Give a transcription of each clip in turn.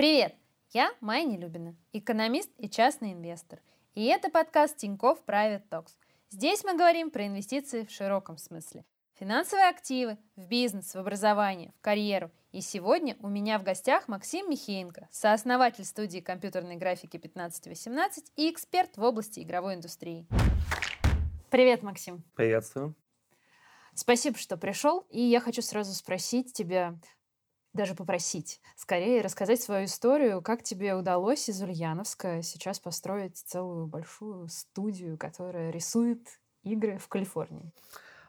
Привет! Я Майя Нелюбина, экономист и частный инвестор. И это подкаст Тинькофф Private Talks. Здесь мы говорим про инвестиции в широком смысле. Финансовые активы, в бизнес, в образование, в карьеру. И сегодня у меня в гостях Максим Михеенко, сооснователь студии компьютерной графики 1518 и эксперт в области игровой индустрии. Привет, Максим. Приветствую. Спасибо, что пришел. И я хочу сразу спросить тебя, даже попросить, скорее рассказать свою историю, как тебе удалось из Ульяновска сейчас построить целую большую студию, которая рисует игры в Калифорнии.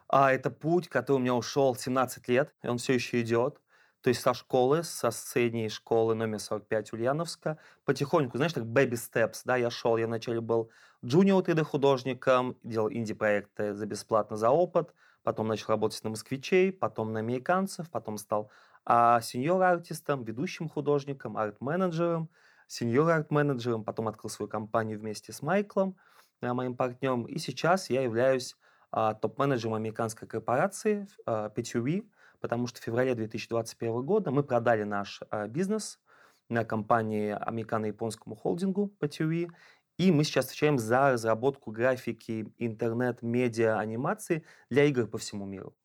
А это путь, который у меня ушел 17 лет, и он все еще идет. То есть со школы, со средней школы номер 45 Ульяновска, потихоньку, знаешь, так baby steps, да, я шел, я вначале был джуниор 3D художником, делал инди-проекты за бесплатно, за опыт, потом начал работать на москвичей, потом на американцев, потом стал а, сеньор-артистом, ведущим художником, арт-менеджером, сеньор-арт-менеджером, потом открыл свою компанию вместе с Майклом, а, моим партнером, и сейчас я являюсь а, топ-менеджером американской корпорации а, PTV, потому что в феврале 2021 года мы продали наш а, бизнес на компании американо-японскому холдингу PTV, и мы сейчас отвечаем за разработку графики, интернет, медиа, анимации для игр по всему миру.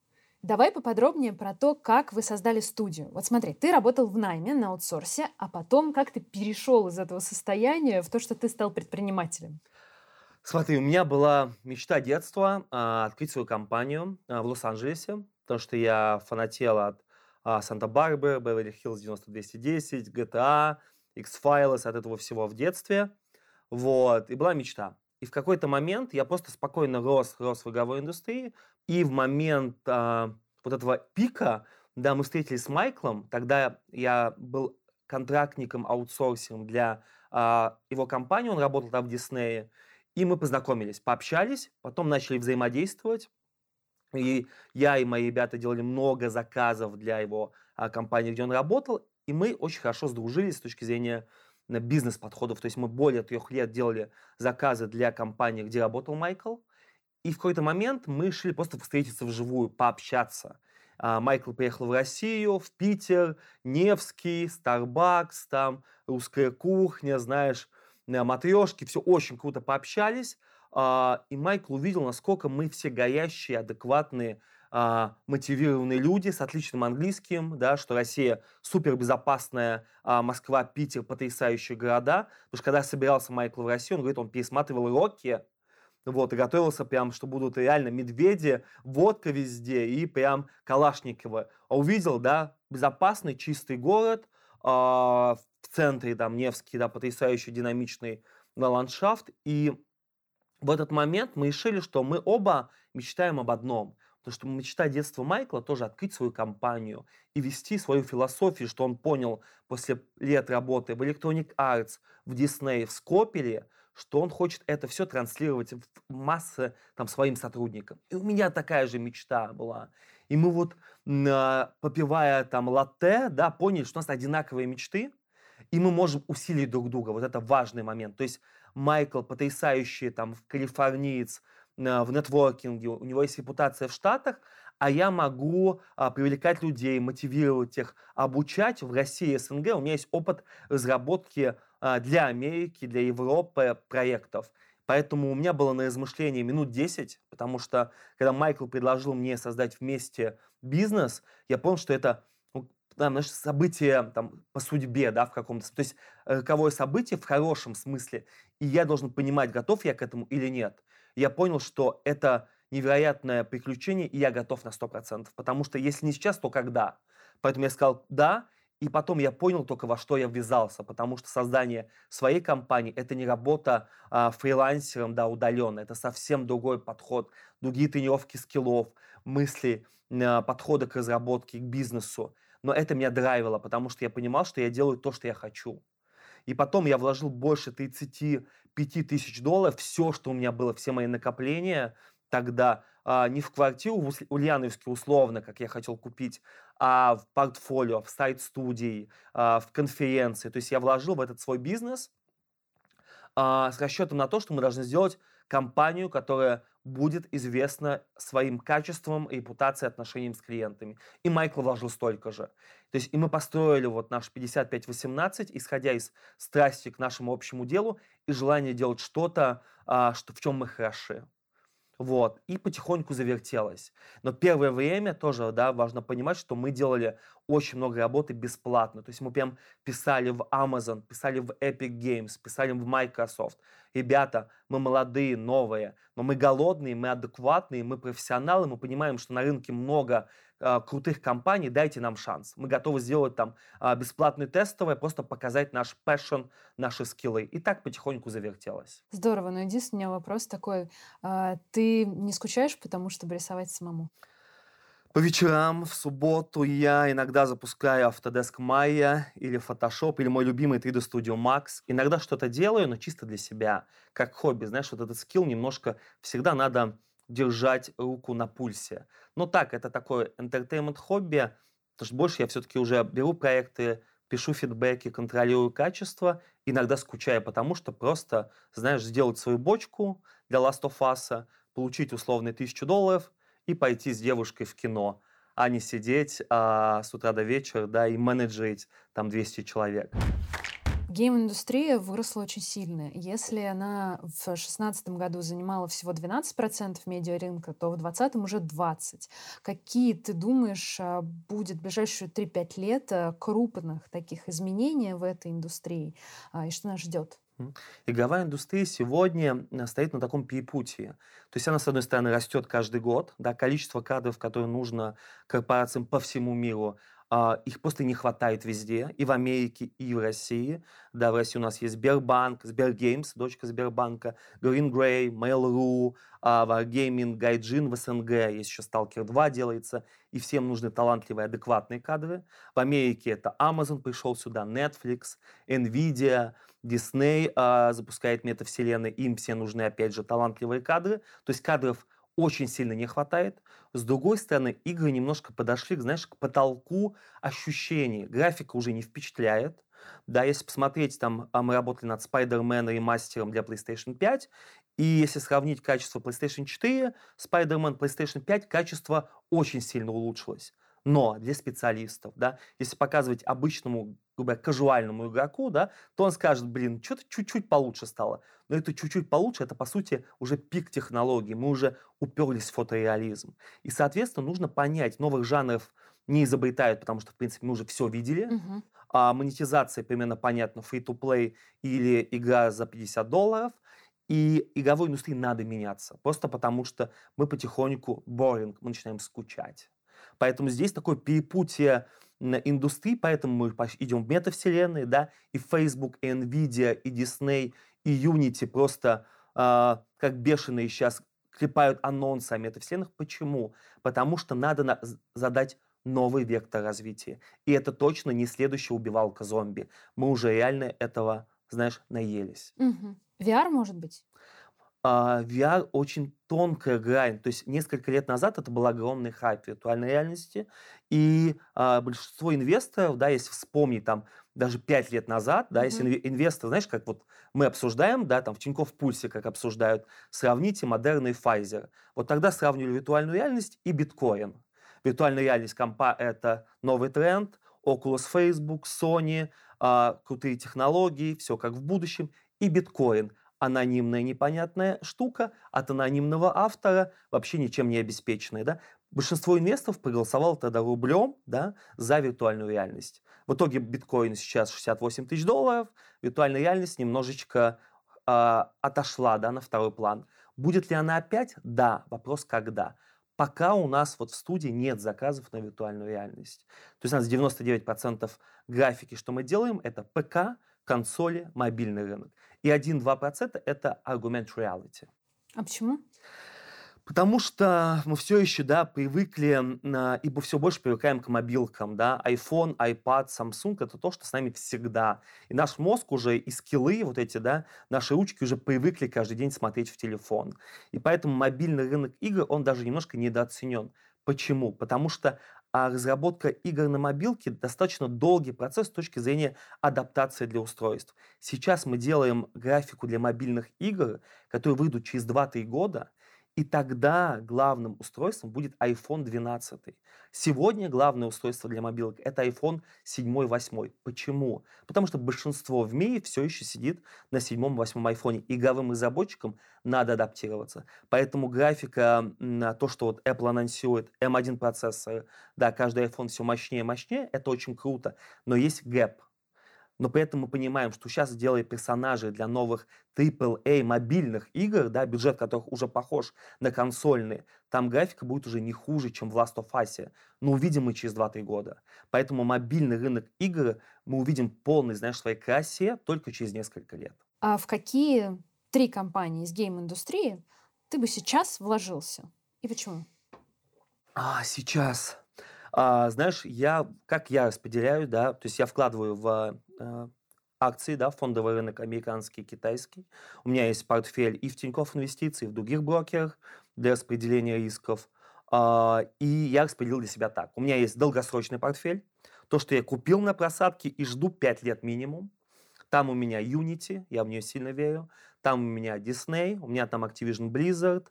Давай поподробнее про то, как вы создали студию. Вот смотри, ты работал в найме на аутсорсе, а потом как ты перешел из этого состояния в то, что ты стал предпринимателем? Смотри, у меня была мечта детства а, открыть свою компанию а, в Лос-Анджелесе, потому что я фанател от а, Санта-Барбары, Беверли-Хиллз 9210, GTA, X-Files, от этого всего в детстве. Вот, и была мечта. И в какой-то момент я просто спокойно рос, рос в игровой индустрии, и в момент а, вот этого пика, да, мы встретились с Майклом, тогда я был контрактником, аутсорсингом для а, его компании, он работал там в Диснее, и мы познакомились, пообщались, потом начали взаимодействовать. И я и мои ребята делали много заказов для его а, компании, где он работал. И мы очень хорошо сдружились с точки зрения бизнес-подходов. То есть мы более трех лет делали заказы для компании, где работал Майкл. И в какой-то момент мы решили просто встретиться вживую, пообщаться. А, Майкл приехал в Россию, в Питер, Невский, Starbucks, там русская кухня, знаешь, матрешки, все очень круто пообщались. А, и Майкл увидел, насколько мы все горящие, адекватные, а, мотивированные люди с отличным английским, да, что Россия супербезопасная, а Москва, Питер потрясающие города. Потому что когда собирался Майкл в Россию, он говорит, он пересматривал Рокки, вот, и готовился прям, что будут реально медведи, водка везде и прям Калашникова. А увидел, да, безопасный, чистый город, в центре, там, Невский, да, потрясающий динамичный да, ландшафт. И в этот момент мы решили, что мы оба мечтаем об одном. Потому что мечта детства Майкла тоже открыть свою компанию и вести свою философию, что он понял после лет работы в Electronic Arts, в Disney, в Скопеле, что он хочет это все транслировать в массы там, своим сотрудникам. И у меня такая же мечта была. И мы вот, попивая там латте, да, поняли, что у нас одинаковые мечты, и мы можем усилить друг друга. Вот это важный момент. То есть Майкл потрясающий там калифорниец в нетворкинге, у него есть репутация в Штатах, а я могу а, привлекать людей, мотивировать их, обучать в России и СНГ. У меня есть опыт разработки а, для Америки, для Европы проектов. Поэтому у меня было на размышление минут 10, потому что когда Майкл предложил мне создать вместе бизнес, я понял, что это да, наше событие там, по судьбе, да, в каком-то... То есть роковое событие в хорошем смысле, и я должен понимать, готов я к этому или нет. Я понял, что это невероятное приключение, и я готов на 100%, потому что если не сейчас, то когда? Поэтому я сказал «да», и потом я понял только, во что я ввязался, потому что создание своей компании – это не работа а, фрилансером, да, удаленно, это совсем другой подход, другие тренировки скиллов, мысли, а, подходы к разработке, к бизнесу но это меня драйвило, потому что я понимал, что я делаю то, что я хочу. И потом я вложил больше 35 тысяч долларов, все, что у меня было, все мои накопления тогда, а, не в квартиру в Ульяновске условно, как я хотел купить, а в портфолио, в сайт студии, а, в конференции. То есть я вложил в этот свой бизнес а, с расчетом на то, что мы должны сделать компанию, которая будет известна своим качеством, репутацией, отношением с клиентами. И Майкл вложил столько же. То есть и мы построили вот наш 55-18, исходя из страсти к нашему общему делу и желания делать что-то, а, что, в чем мы хороши. Вот, и потихоньку завертелось. Но первое время тоже, да, важно понимать, что мы делали очень много работы бесплатно. То есть мы прям писали в Amazon, писали в Epic Games, писали в Microsoft. Ребята, мы молодые, новые, но мы голодные, мы адекватные, мы профессионалы, мы понимаем, что на рынке много э, крутых компаний, дайте нам шанс. Мы готовы сделать там э, бесплатное тестовое, просто показать наш passion, наши скиллы. И так потихоньку завертелось. Здорово, но единственный у меня вопрос такой. Э, ты не скучаешь, потому чтобы рисовать самому? По вечерам, в субботу я иногда запускаю Autodesk Maya или Photoshop, или мой любимый 3D Studio Max. Иногда что-то делаю, но чисто для себя, как хобби. Знаешь, вот этот скилл немножко всегда надо держать руку на пульсе. Но так, это такое entertainment хобби, потому что больше я все-таки уже беру проекты, пишу фидбэки, контролирую качество, иногда скучаю, потому что просто, знаешь, сделать свою бочку для Last of Us, получить условно тысячу долларов – и пойти с девушкой в кино, а не сидеть а, с утра до вечера, да, и менеджерить там 200 человек. Гейм-индустрия выросла очень сильно. Если она в 2016 году занимала всего 12% медиарынка, то в 2020 уже 20%. Какие, ты думаешь, а, будет в ближайшие 3-5 лет а, крупных таких изменений в этой индустрии? А, и что нас ждет? Игровая индустрия сегодня э, стоит на таком перепутье. То есть она, с одной стороны, растет каждый год, да, количество кадров, которые нужно корпорациям по всему миру, их просто не хватает везде, и в Америке, и в России. Да, в России у нас есть Сбербанк, Сбергеймс, дочка Сбербанка, Green Grey, Mail.ru, а, Wargaming, Гайджин в СНГ, есть еще Stalker 2 делается, и всем нужны талантливые, адекватные кадры. В Америке это Amazon пришел сюда, Netflix, Nvidia, Disney а, запускает метавселенные, им все нужны, опять же, талантливые кадры. То есть кадров очень сильно не хватает. С другой стороны, игры немножко подошли, знаешь, к потолку ощущений. Графика уже не впечатляет. Да, если посмотреть, там а, мы работали над Spider-Man ремастером для PlayStation 5, и если сравнить качество PlayStation 4, Spider-Man PlayStation 5, качество очень сильно улучшилось. Но для специалистов, да, если показывать обычному, грубо говоря, казуальному игроку, да, то он скажет, блин, что-то чуть-чуть получше стало. Но это чуть-чуть получше, это, по сути, уже пик технологий. Мы уже уперлись в фотореализм. И, соответственно, нужно понять, новых жанров не изобретают, потому что, в принципе, мы уже все видели. Uh-huh. А монетизация примерно понятна, free-to-play или игра за 50 долларов. И игровой индустрии надо меняться. Просто потому что мы потихоньку boring, мы начинаем скучать. Поэтому здесь такое перепутье индустрии, поэтому мы идем в метавселенные, да, и Facebook, и Nvidia, и Disney, и Unity просто э, как бешеные сейчас клепают анонсы о метавселенных. Почему? Потому что надо на- задать новый вектор развития. И это точно не следующая убивалка зомби. Мы уже реально этого, знаешь, наелись. Угу. VR может быть? А, VR очень тонкая грань. То есть несколько лет назад это был огромный хайп виртуальной реальности, и а, большинство инвесторов, да, если вспомнить там даже пять лет назад, да, если Мгм. инвестор, знаешь, как вот мы обсуждаем, да, там в Тинькофф Пульсе, как обсуждают, сравните Модерна и Pfizer. Вот тогда сравнивали виртуальную реальность и биткоин. Виртуальная реальность компа– это новый тренд, Oculus Facebook, Sony, а, крутые технологии, все как в будущем, и биткоин – анонимная непонятная штука от анонимного автора, вообще ничем не обеспеченная. Да? Большинство инвесторов проголосовало тогда рублем да, за виртуальную реальность. В итоге биткоин сейчас 68 тысяч долларов, виртуальная реальность немножечко э, отошла да, на второй план. Будет ли она опять? Да. Вопрос когда. Пока у нас вот в студии нет заказов на виртуальную реальность. То есть у нас 99% графики, что мы делаем, это ПК, консоли, мобильный рынок. И 1-2% это аргумент reality. А почему? Потому что мы все еще, да, привыкли, на, ибо все больше привыкаем к мобилкам, да, iPhone, iPad, Samsung, это то, что с нами всегда. И наш мозг уже, и скиллы вот эти, да, наши ручки уже привыкли каждый день смотреть в телефон. И поэтому мобильный рынок игр, он даже немножко недооценен. Почему? Потому что а разработка игр на мобилке достаточно долгий процесс с точки зрения адаптации для устройств. Сейчас мы делаем графику для мобильных игр, которые выйдут через 2-3 года, и тогда главным устройством будет iPhone 12. Сегодня главное устройство для мобилок это iPhone 7, 8. Почему? Потому что большинство в мире все еще сидит на 7, 8 iPhone. Игровым разработчикам надо адаптироваться. Поэтому графика то, что вот Apple анонсирует M1 процессор, да, каждый iPhone все мощнее и мощнее, это очень круто. Но есть гэп но при этом мы понимаем, что сейчас делая персонажей для новых AAA мобильных игр, да, бюджет которых уже похож на консольные, там графика будет уже не хуже, чем в Last of Us. Но увидим мы через 2-3 года. Поэтому мобильный рынок игр мы увидим полный, знаешь, своей красе только через несколько лет. А в какие три компании из гейм-индустрии ты бы сейчас вложился? И почему? А, сейчас. А, знаешь, я, как я распределяю, да, то есть я вкладываю в акции, да, фондовый рынок американский, китайский. У меня есть портфель и в Тинькофф инвестиций, и в других брокерах для распределения рисков. А, и я распределил для себя так. У меня есть долгосрочный портфель, то, что я купил на просадке и жду 5 лет минимум. Там у меня Unity, я в нее сильно верю. Там у меня Disney, у меня там Activision Blizzard,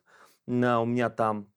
у меня там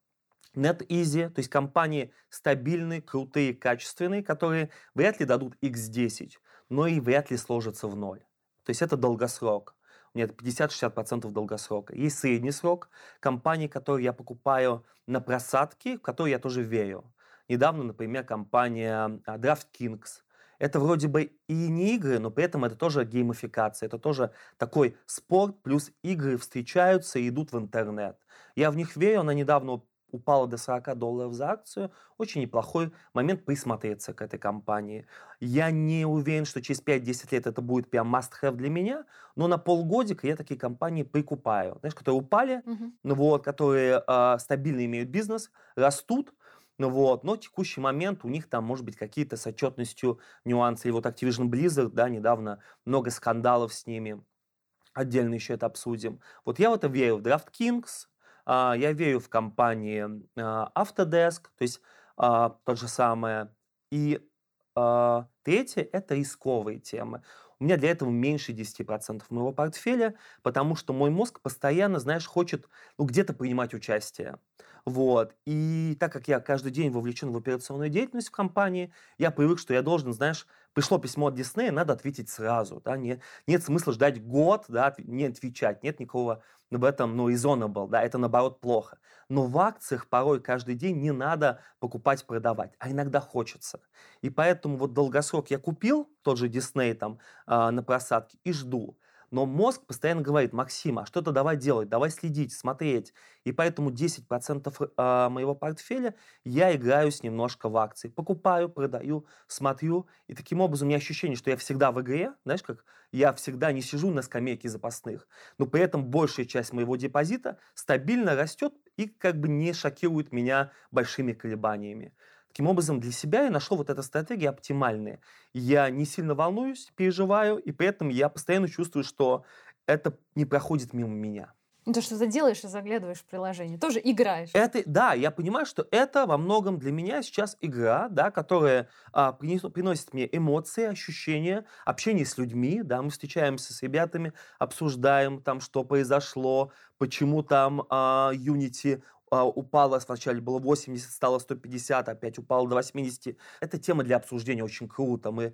NetEasy, то есть компании стабильные, крутые, качественные, которые вряд ли дадут X10, но и вряд ли сложатся в ноль. То есть это долгосрок. У меня это 50-60% долгосрока. Есть средний срок компании, которые я покупаю на просадке, в которые я тоже верю. Недавно, например, компания а, DraftKings. Это вроде бы и не игры, но при этом это тоже геймификация. Это тоже такой спорт, плюс игры встречаются и идут в интернет. Я в них верю, она недавно упала до 40 долларов за акцию, очень неплохой момент присмотреться к этой компании. Я не уверен, что через 5-10 лет это будет прям must-have для меня, но на полгодика я такие компании прикупаю, знаешь, которые упали, uh-huh. вот, которые э, стабильно имеют бизнес, растут, ну вот, но текущий момент у них там может быть какие-то с отчетностью нюансы. И вот Activision Blizzard, да, недавно много скандалов с ними. Отдельно еще это обсудим. Вот я в это верю. В DraftKings, я верю в компании а, Autodesk, то есть а, то же самое. И третье – это рисковые темы. У меня для этого меньше 10% моего портфеля, потому что мой мозг постоянно, знаешь, хочет ну, где-то принимать участие. Вот. И так как я каждый день вовлечен в операционную деятельность в компании, я привык, что я должен, знаешь, пришло письмо от Диснея, надо ответить сразу. Да? Не, нет смысла ждать год, да, не отвечать. Нет никакого в этом, ну, reasonable, да, это наоборот плохо. Но в акциях порой каждый день не надо покупать, продавать, а иногда хочется. И поэтому вот долгосрок я купил, тот же Disney там э, на просадке, и жду. Но мозг постоянно говорит, Максим, а что-то давай делать, давай следить, смотреть. И поэтому 10% а, моего портфеля я играюсь немножко в акции. Покупаю, продаю, смотрю. И таким образом у меня ощущение, что я всегда в игре. Знаешь, как я всегда не сижу на скамейке запасных. Но при этом большая часть моего депозита стабильно растет и как бы не шокирует меня большими колебаниями. Таким образом, для себя я нашел вот эту стратегию оптимальная. Я не сильно волнуюсь, переживаю, и при этом я постоянно чувствую, что это не проходит мимо меня. Ну, то, что ты делаешь и заглядываешь в приложение, тоже играешь. Это, да, я понимаю, что это во многом для меня сейчас игра, да, которая а, приносит, приносит мне эмоции, ощущения, общение с людьми, да, мы встречаемся с ребятами, обсуждаем там, что произошло, почему там а, Unity а, упала, сначала было 80, стало 150, опять упало до 80. Это тема для обсуждения очень круто. Мы,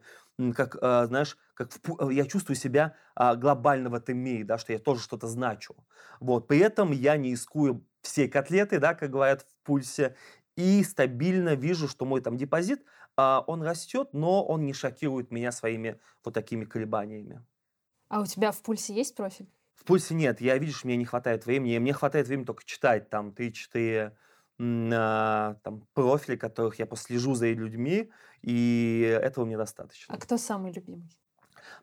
как, а, знаешь, как в, я чувствую себя а, глобально в этом мире, да, что я тоже что-то значу. Вот. При этом я не искую все котлеты, да, как говорят в пульсе, и стабильно вижу, что мой там депозит, он растет, но он не шокирует меня своими вот такими колебаниями. А у тебя в пульсе есть профиль? В пульсе нет. Я, видишь, мне не хватает времени. Мне хватает времени только читать там 3-4 а, там, профили, которых я послежу за людьми, и этого мне достаточно. А кто самый любимый?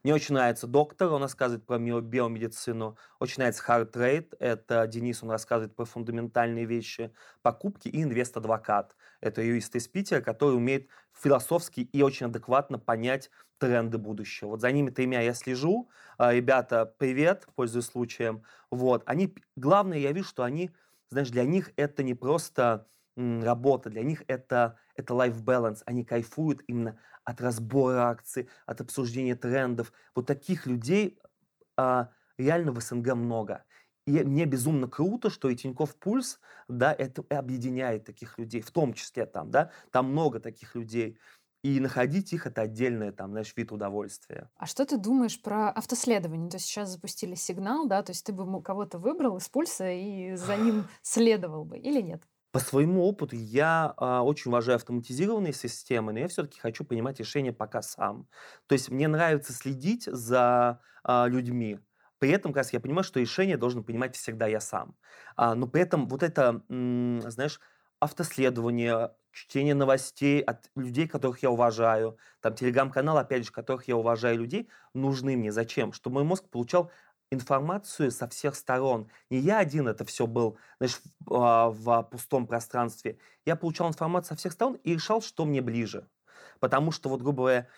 Мне очень нравится доктор, он рассказывает про биомедицину. Очень нравится Hard Trade, это Денис, он рассказывает про фундаментальные вещи покупки. И инвест-адвокат, это юрист из Питера, который умеет философски и очень адекватно понять тренды будущего. Вот за ними тремя я слежу. А, ребята, привет, пользуясь случаем. Вот, они, главное, я вижу, что они, знаешь, для них это не просто работа, для них это, это life balance, они кайфуют именно от разбора акций, от обсуждения трендов. Вот таких людей а, реально в СНГ много. И мне безумно круто, что и Тинькофф Пульс, да, это объединяет таких людей, в том числе там, да, там много таких людей. И находить их это отдельное, там, знаешь, вид удовольствия. А что ты думаешь про автоследование? То есть сейчас запустили сигнал, да, то есть ты бы кого-то выбрал из пульса и за ним следовал бы или нет? По своему опыту я а, очень уважаю автоматизированные системы, но я все-таки хочу понимать решение пока сам. То есть мне нравится следить за а, людьми. При этом, как раз, я понимаю, что решение должен понимать всегда я сам. А, но при этом вот это, знаешь, автоследование, чтение новостей от людей, которых я уважаю, там телеграм-канал, опять же, которых я уважаю людей, нужны мне. Зачем? Чтобы мой мозг получал информацию со всех сторон. Не я один это все был, знаешь, в, а, в пустом пространстве. Я получал информацию со всех сторон и решал, что мне ближе. Потому что, вот, грубо говоря,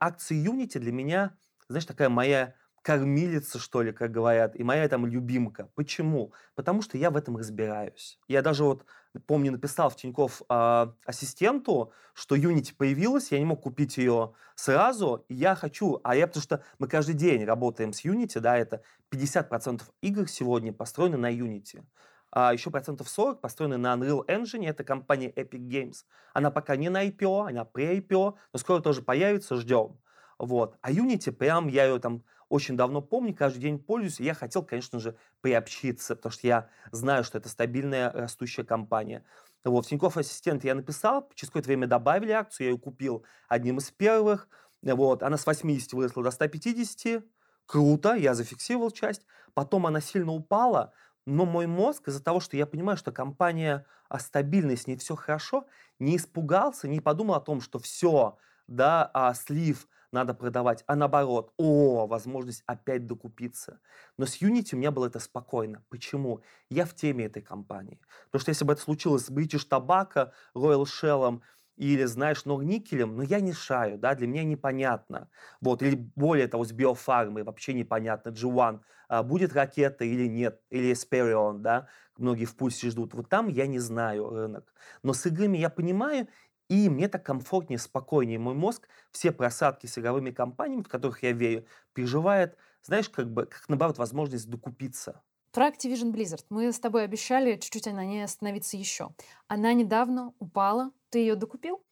акции Unity для меня, знаешь, такая моя кормилица, что ли, как говорят, и моя там любимка. Почему? Потому что я в этом разбираюсь. Я даже вот, помню, написал в Тинькофф э, ассистенту, что Unity появилась, я не мог купить ее сразу, и я хочу, а я, потому что мы каждый день работаем с Unity, да, это 50% игр сегодня построены на Unity. А еще процентов 40 построены на Unreal Engine, это компания Epic Games. Она пока не на IPO, она при IPO, но скоро тоже появится, ждем. Вот. А Unity, прям я ее там очень давно помню, каждый день пользуюсь. И я хотел, конечно же, приобщиться, потому что я знаю, что это стабильная растущая компания. Вот, Тинькофф Ассистент я написал, через какое-то время добавили акцию, я ее купил одним из первых. Вот, она с 80 выросла до 150. Круто, я зафиксировал часть. Потом она сильно упала, но мой мозг из-за того, что я понимаю, что компания а, стабильная, с ней все хорошо, не испугался, не подумал о том, что все, да, а, слив надо продавать, а наоборот, о, возможность опять докупиться. Но с Unity у меня было это спокойно. Почему? Я в теме этой компании. Потому что если бы это случилось с British Tobacco, Royal Shell или, знаешь, Норникелем, но я не шаю, да, для меня непонятно. Вот, или более того, с биофармой вообще непонятно, G1, а, будет ракета или нет, или Esperion, да, многие в пульсе ждут. Вот там я не знаю рынок. Но с играми я понимаю, и мне так комфортнее, спокойнее. Мой мозг все просадки с игровыми компаниями, в которых я верю, переживает, знаешь, как бы, как наоборот, возможность докупиться. Про Activision Blizzard. Мы с тобой обещали чуть-чуть на ней остановиться еще. Она недавно упала. Ты ее докупил?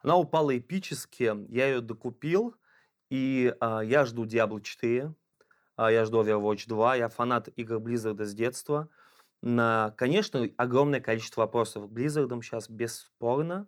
Она упала эпически. Я ее докупил. И а, я жду Diablo 4. А, я жду Overwatch 2. Я фанат игр Blizzard с детства. На, конечно, огромное количество вопросов к Blizzard сейчас, бесспорно.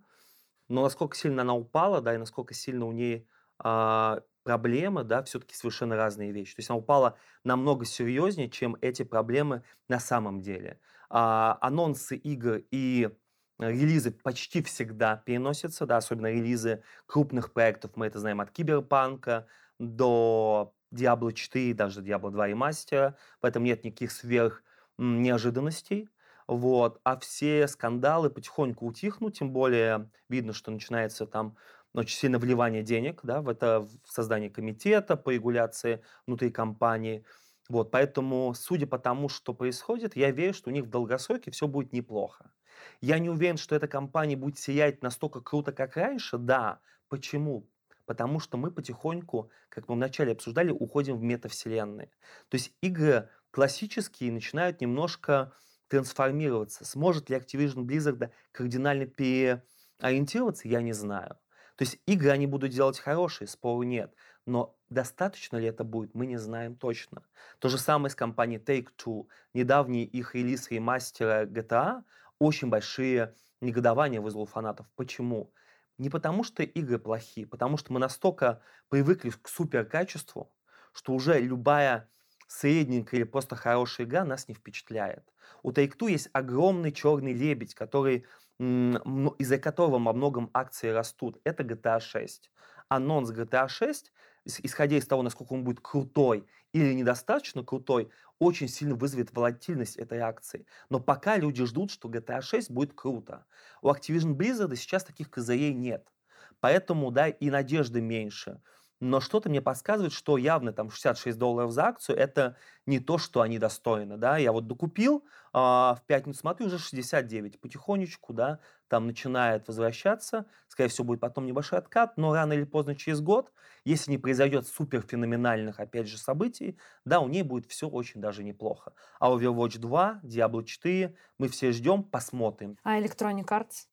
Но насколько сильно она упала, да, и насколько сильно у нее а, проблемы, да, все-таки совершенно разные вещи. То есть она упала намного серьезнее, чем эти проблемы на самом деле. А, анонсы игр и релизы почти всегда переносятся, да, особенно релизы крупных проектов, мы это знаем от Киберпанка до Diablo 4, даже Diablo 2 и Мастера, поэтому нет никаких сверх неожиданностей. Вот. А все скандалы потихоньку утихнут, тем более видно, что начинается там очень сильно вливание денег да, в это в создание комитета по регуляции внутри компании. Вот, поэтому, судя по тому, что происходит, я верю, что у них в долгосроке все будет неплохо. Я не уверен, что эта компания будет сиять настолько круто, как раньше. Да. Почему? Потому что мы потихоньку, как мы вначале обсуждали, уходим в метавселенные. То есть игры классические начинают немножко трансформироваться. Сможет ли Activision Blizzard кардинально переориентироваться, я не знаю. То есть игры они будут делать хорошие, спору нет. Но достаточно ли это будет, мы не знаем точно. То же самое с компанией Take-Two. Недавний их релиз ремастера GTA очень большие негодования вызвал фанатов. Почему? Не потому, что игры плохие, потому что мы настолько привыкли к суперкачеству, что уже любая средненькая или просто хорошая игра нас не впечатляет. У Take-Two есть огромный черный лебедь, который, из-за которого во многом акции растут. Это GTA 6. Анонс GTA 6, исходя из того, насколько он будет крутой или недостаточно крутой, очень сильно вызовет волатильность этой акции. Но пока люди ждут, что GTA 6 будет круто. У Activision Blizzard сейчас таких козырей нет. Поэтому, да, и надежды меньше. Но что-то мне подсказывает, что явно там 66 долларов за акцию это не то, что они достойны, да. Я вот докупил, а, в пятницу смотрю, уже 69. Потихонечку, да, там начинает возвращаться. Скорее всего, будет потом небольшой откат, но рано или поздно, через год, если не произойдет супер феноменальных, опять же, событий, да, у ней будет все очень даже неплохо. А Overwatch 2, Diablo 4 мы все ждем, посмотрим. А Electronic Arts?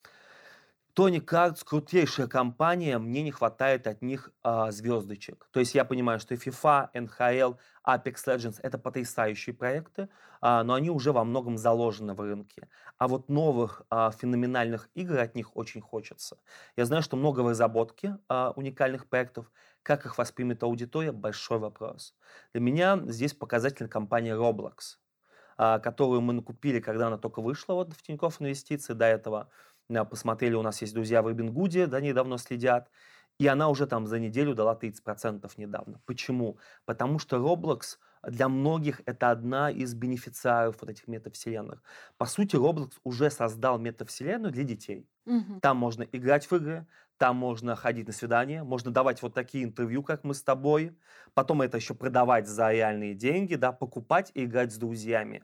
Тони Картс крутейшая компания, мне не хватает от них а, звездочек. То есть я понимаю, что FIFA, NHL, Apex Legends это потрясающие проекты, а, но они уже во многом заложены в рынке. А вот новых а, феноменальных игр от них очень хочется. Я знаю, что много в а, уникальных проектов. Как их воспримет аудитория – большой вопрос. Для меня здесь показательна компания Roblox, а, которую мы накупили, когда она только вышла вот, в Тинькофф Инвестиции до этого – посмотрели, у нас есть друзья в Робингуде, да, недавно следят, и она уже там за неделю дала 30% недавно. Почему? Потому что Roblox для многих это одна из бенефициаров вот этих метавселенных. По сути, Roblox уже создал метавселенную для детей. Мгм. Там можно играть в игры, там можно ходить на свидания, можно давать вот такие интервью, как мы с тобой, потом это еще продавать за реальные деньги, да, покупать и играть с друзьями.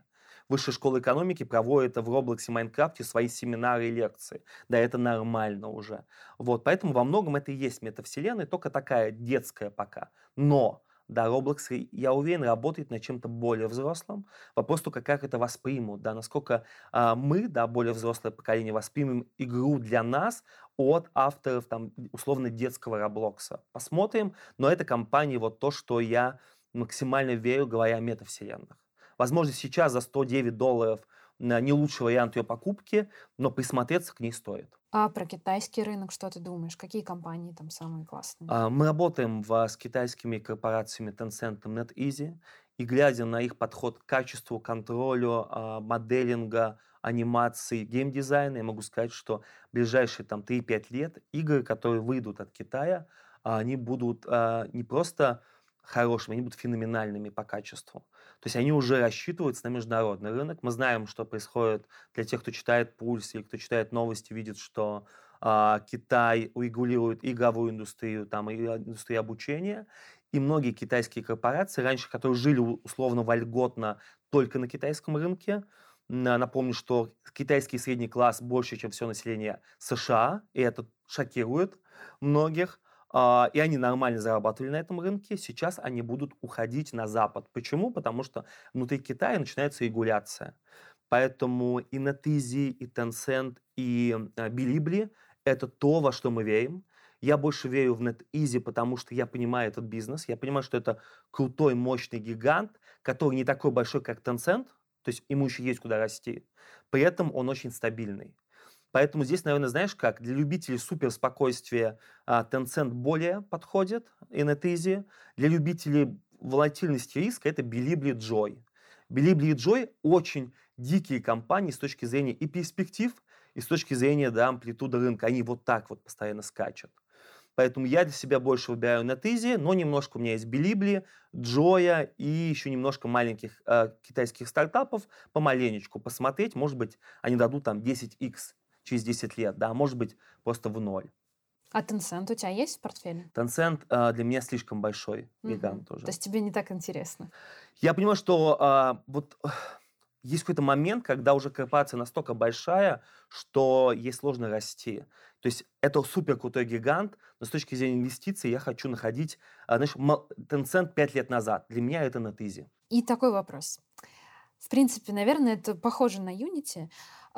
Высшая школа экономики проводит в Roblox и Майнкрафте свои семинары и лекции. Да, это нормально уже. Вот, поэтому во многом это и есть метавселенная, только такая детская пока. Но да, Roblox, я уверен, работает над чем-то более взрослым. Вопрос только, как это воспримут, да, насколько а, мы, да, более взрослое поколение, воспримем игру для нас от авторов, там, условно, детского Роблокса. Посмотрим, но эта компания вот то, что я максимально верю, говоря о метавселенных. Возможно, сейчас за 109 долларов не лучший вариант ее покупки, но присмотреться к ней стоит. А про китайский рынок что ты думаешь? Какие компании там самые классные? А, мы работаем в, с китайскими корпорациями Tencent и NetEasy, и глядя на их подход к качеству, контролю, а, моделинга, анимации, геймдизайна, я могу сказать, что ближайшие там 3-5 лет игры, которые выйдут от Китая, а, они будут не просто хорошими, они будут феноменальными по качеству. То есть они уже рассчитываются на международный рынок. Мы знаем, что происходит для тех, кто читает пульс или кто читает новости, видит, что а, Китай урегулирует игровую индустрию, там, и индустрию обучения. И многие китайские корпорации, раньше, которые жили условно вольготно только на китайском рынке, Напомню, что китайский средний класс больше, чем все население США, и это шокирует многих. А, и они нормально зарабатывали на этом рынке, сейчас они будут уходить на Запад. Почему? Потому что внутри Китая начинается регуляция. Поэтому и Netizy, и Tencent, и Bilibli – это то, во что мы верим. Я больше верю в NetEasy, потому что я понимаю этот бизнес. Я понимаю, что это крутой, мощный гигант, который не такой большой, как Tencent, то есть ему еще есть куда расти. При этом он очень стабильный. Поэтому здесь, наверное, знаешь как, для любителей суперспокойствия а, Tencent более подходит, и NetEasy. Для любителей волатильности риска это Bilibli Joy. Bilibli и Joy очень дикие компании с точки зрения и перспектив, и с точки зрения да, амплитуды рынка. Они вот так вот постоянно скачут. Поэтому я для себя больше выбираю NetEasy, но немножко у меня есть Bilibli, Joya и еще немножко маленьких э, китайских стартапов, помаленечку посмотреть. Может быть, они дадут там 10x через 10 лет, да, может быть, просто в ноль. А Tencent у тебя есть в портфеле? Tencent э, для меня слишком большой гигант угу. тоже. То есть тебе не так интересно? Я понимаю, что э, вот есть какой-то момент, когда уже корпорация настолько большая, что ей сложно расти. То есть это супер крутой гигант, но с точки зрения инвестиций я хочу находить, э, знаешь, Tencent 5 лет назад. Для меня это на тызе. И такой вопрос. В принципе, наверное, это похоже на Unity.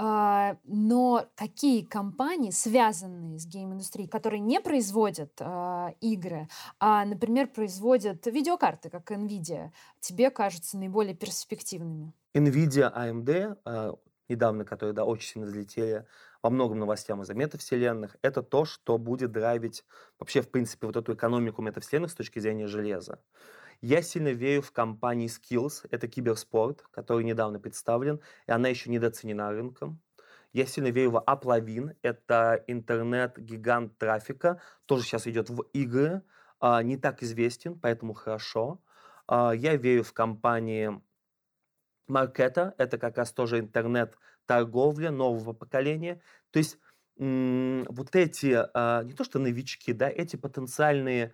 А, но какие компании, связанные с гейм-индустрией, которые не производят а, игры, а, например, производят видеокарты, как NVIDIA, тебе кажутся наиболее перспективными? NVIDIA, AMD, а, недавно, которые да, очень сильно взлетели во многом новостям из-за метавселенных, это то, что будет драйвить вообще, в принципе, вот эту экономику метавселенных с точки зрения железа. Я сильно верю в компании Skills, это киберспорт, который недавно представлен, и она еще недооценена рынком. Я сильно верю в Applavin, это интернет-гигант трафика, тоже сейчас идет в игры, а, не так известен, поэтому хорошо. А, я верю в компании Маркета, это как раз тоже интернет-торговля нового поколения. То есть вот эти, а, не то что новички, да, эти потенциальные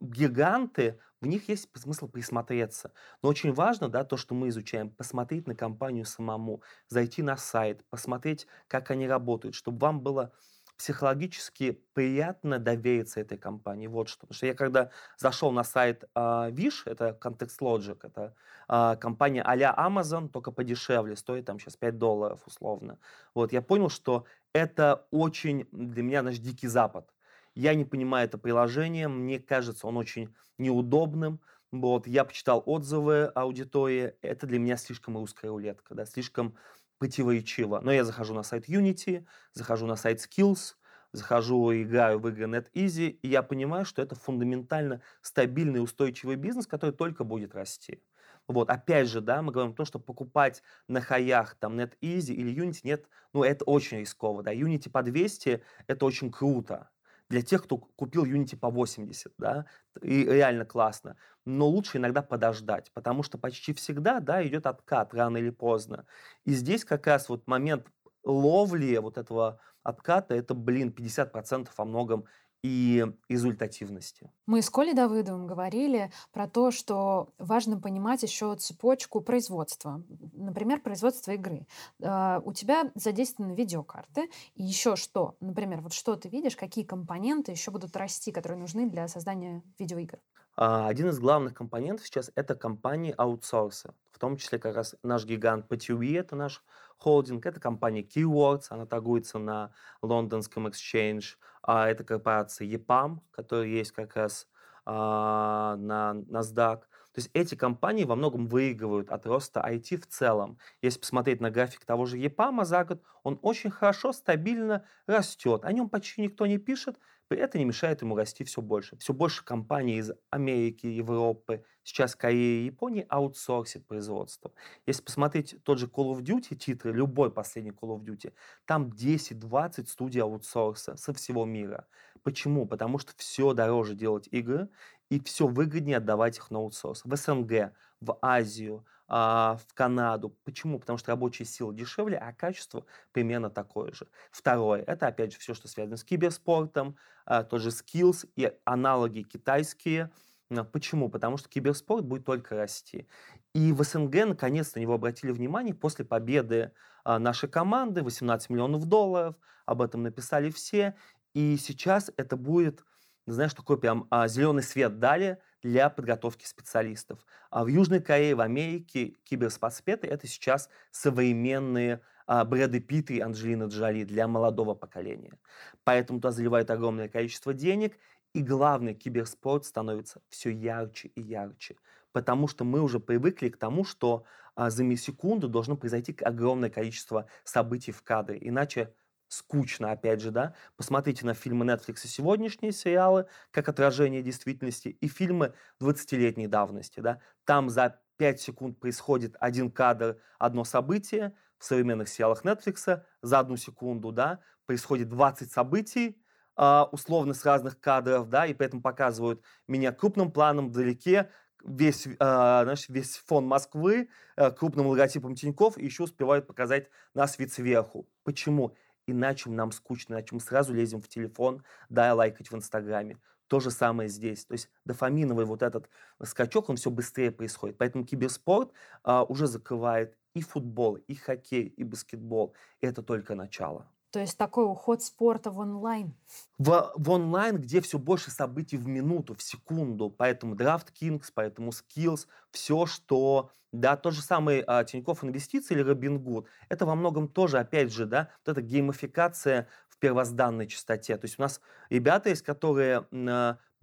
гиганты, в них есть смысл присмотреться. Но очень важно, да, то, что мы изучаем, посмотреть на компанию самому, зайти на сайт, посмотреть, как они работают, чтобы вам было психологически приятно довериться этой компании. Вот что. Потому что я когда зашел на сайт uh, Wish, это Context Logic, это uh, компания а-ля Amazon, только подешевле, стоит там сейчас 5 долларов условно. Вот, я понял, что это очень для меня наш дикий запад. Я не понимаю это приложение, мне кажется, он очень неудобным. Вот, я почитал отзывы аудитории, это для меня слишком русская рулетка, да, слишком противоречиво. Но я захожу на сайт Unity, захожу на сайт Skills, захожу и играю в игры NetEasy, и я понимаю, что это фундаментально стабильный устойчивый бизнес, который только будет расти. Вот, опять же, да, мы говорим о том, что покупать на хаях там NetEasy или Unity, нет, ну, это очень рисково, да, Unity по 200 – это очень круто, для тех, кто купил Unity по 80, да, и реально классно. Но лучше иногда подождать, потому что почти всегда, да, идет откат рано или поздно. И здесь как раз вот момент ловли вот этого отката, это, блин, 50% во многом и результативности. Мы с Колей Давыдовым говорили про то, что важно понимать еще цепочку производства. Например, производство игры. А, у тебя задействованы видеокарты. И еще что? Например, вот что ты видишь, какие компоненты еще будут расти, которые нужны для создания видеоигр? А, один из главных компонентов сейчас это компании аутсорсы, в том числе как раз наш гигант PTV, это наш холдинг, это компания Keywords, она торгуется на лондонском exchange, а это корпорация EPAM, которая есть как раз а, на NASDAQ. То есть эти компании во многом выигрывают от роста IT в целом. Если посмотреть на график того же EPAM за год, он очень хорошо, стабильно растет. О нем почти никто не пишет, это не мешает ему расти все больше. Все больше компаний из Америки, Европы, сейчас Кореи и Японии аутсорсит производство. Если посмотреть тот же Call of Duty, титры, любой последний Call of Duty, там 10-20 студий аутсорса со всего мира. Почему? Потому что все дороже делать игры, и все выгоднее отдавать их на аутсорс. В СНГ, в Азию, в Канаду. Почему? Потому что рабочая сила дешевле, а качество примерно такое же. Второе, это опять же все, что связано с киберспортом, а, тот же skills и аналоги китайские. А, почему? Потому что киберспорт будет только расти. И в СНГ наконец-то на него обратили внимание после победы нашей команды, 18 миллионов долларов, об этом написали все. И сейчас это будет, знаешь, такой прям зеленый свет дали для подготовки специалистов. А в Южной Корее, в Америке киберспецспеты – это сейчас современные а, Брэды Питт и Анджелина Джоли для молодого поколения. Поэтому туда заливают огромное количество денег, и главный киберспорт становится все ярче и ярче, потому что мы уже привыкли к тому, что а, за миллисекунду должно произойти огромное количество событий в кадре, иначе скучно, опять же, да, посмотрите на фильмы Netflix и сегодняшние сериалы, как отражение действительности, и фильмы 20-летней давности, да, там за 5 секунд происходит один кадр, одно событие, в современных сериалах Netflix за одну секунду, да, происходит 20 событий, Uh, условно с разных кадров, да, и поэтому показывают меня крупным планом вдалеке, весь, uh, знаешь, весь фон Москвы, uh, крупным логотипом Тиньков, и еще успевают показать нас вид сверху. Почему? Иначе нам скучно, иначе мы сразу лезем в телефон, да, лайкать в Инстаграме. То же самое здесь. То есть дофаминовый вот этот скачок, он все быстрее происходит. Поэтому киберспорт а, уже закрывает и футбол, и хоккей, и баскетбол. Это только начало. То есть такой уход спорта в онлайн. В, в онлайн, где все больше событий в минуту, в секунду. Поэтому DraftKings, поэтому Skills, все, что... Да, тот же самый а, Тинькофф Инвестиции или Robinhood, это во многом тоже, опять же, да, вот эта геймификация в первозданной частоте. То есть у нас ребята есть, которые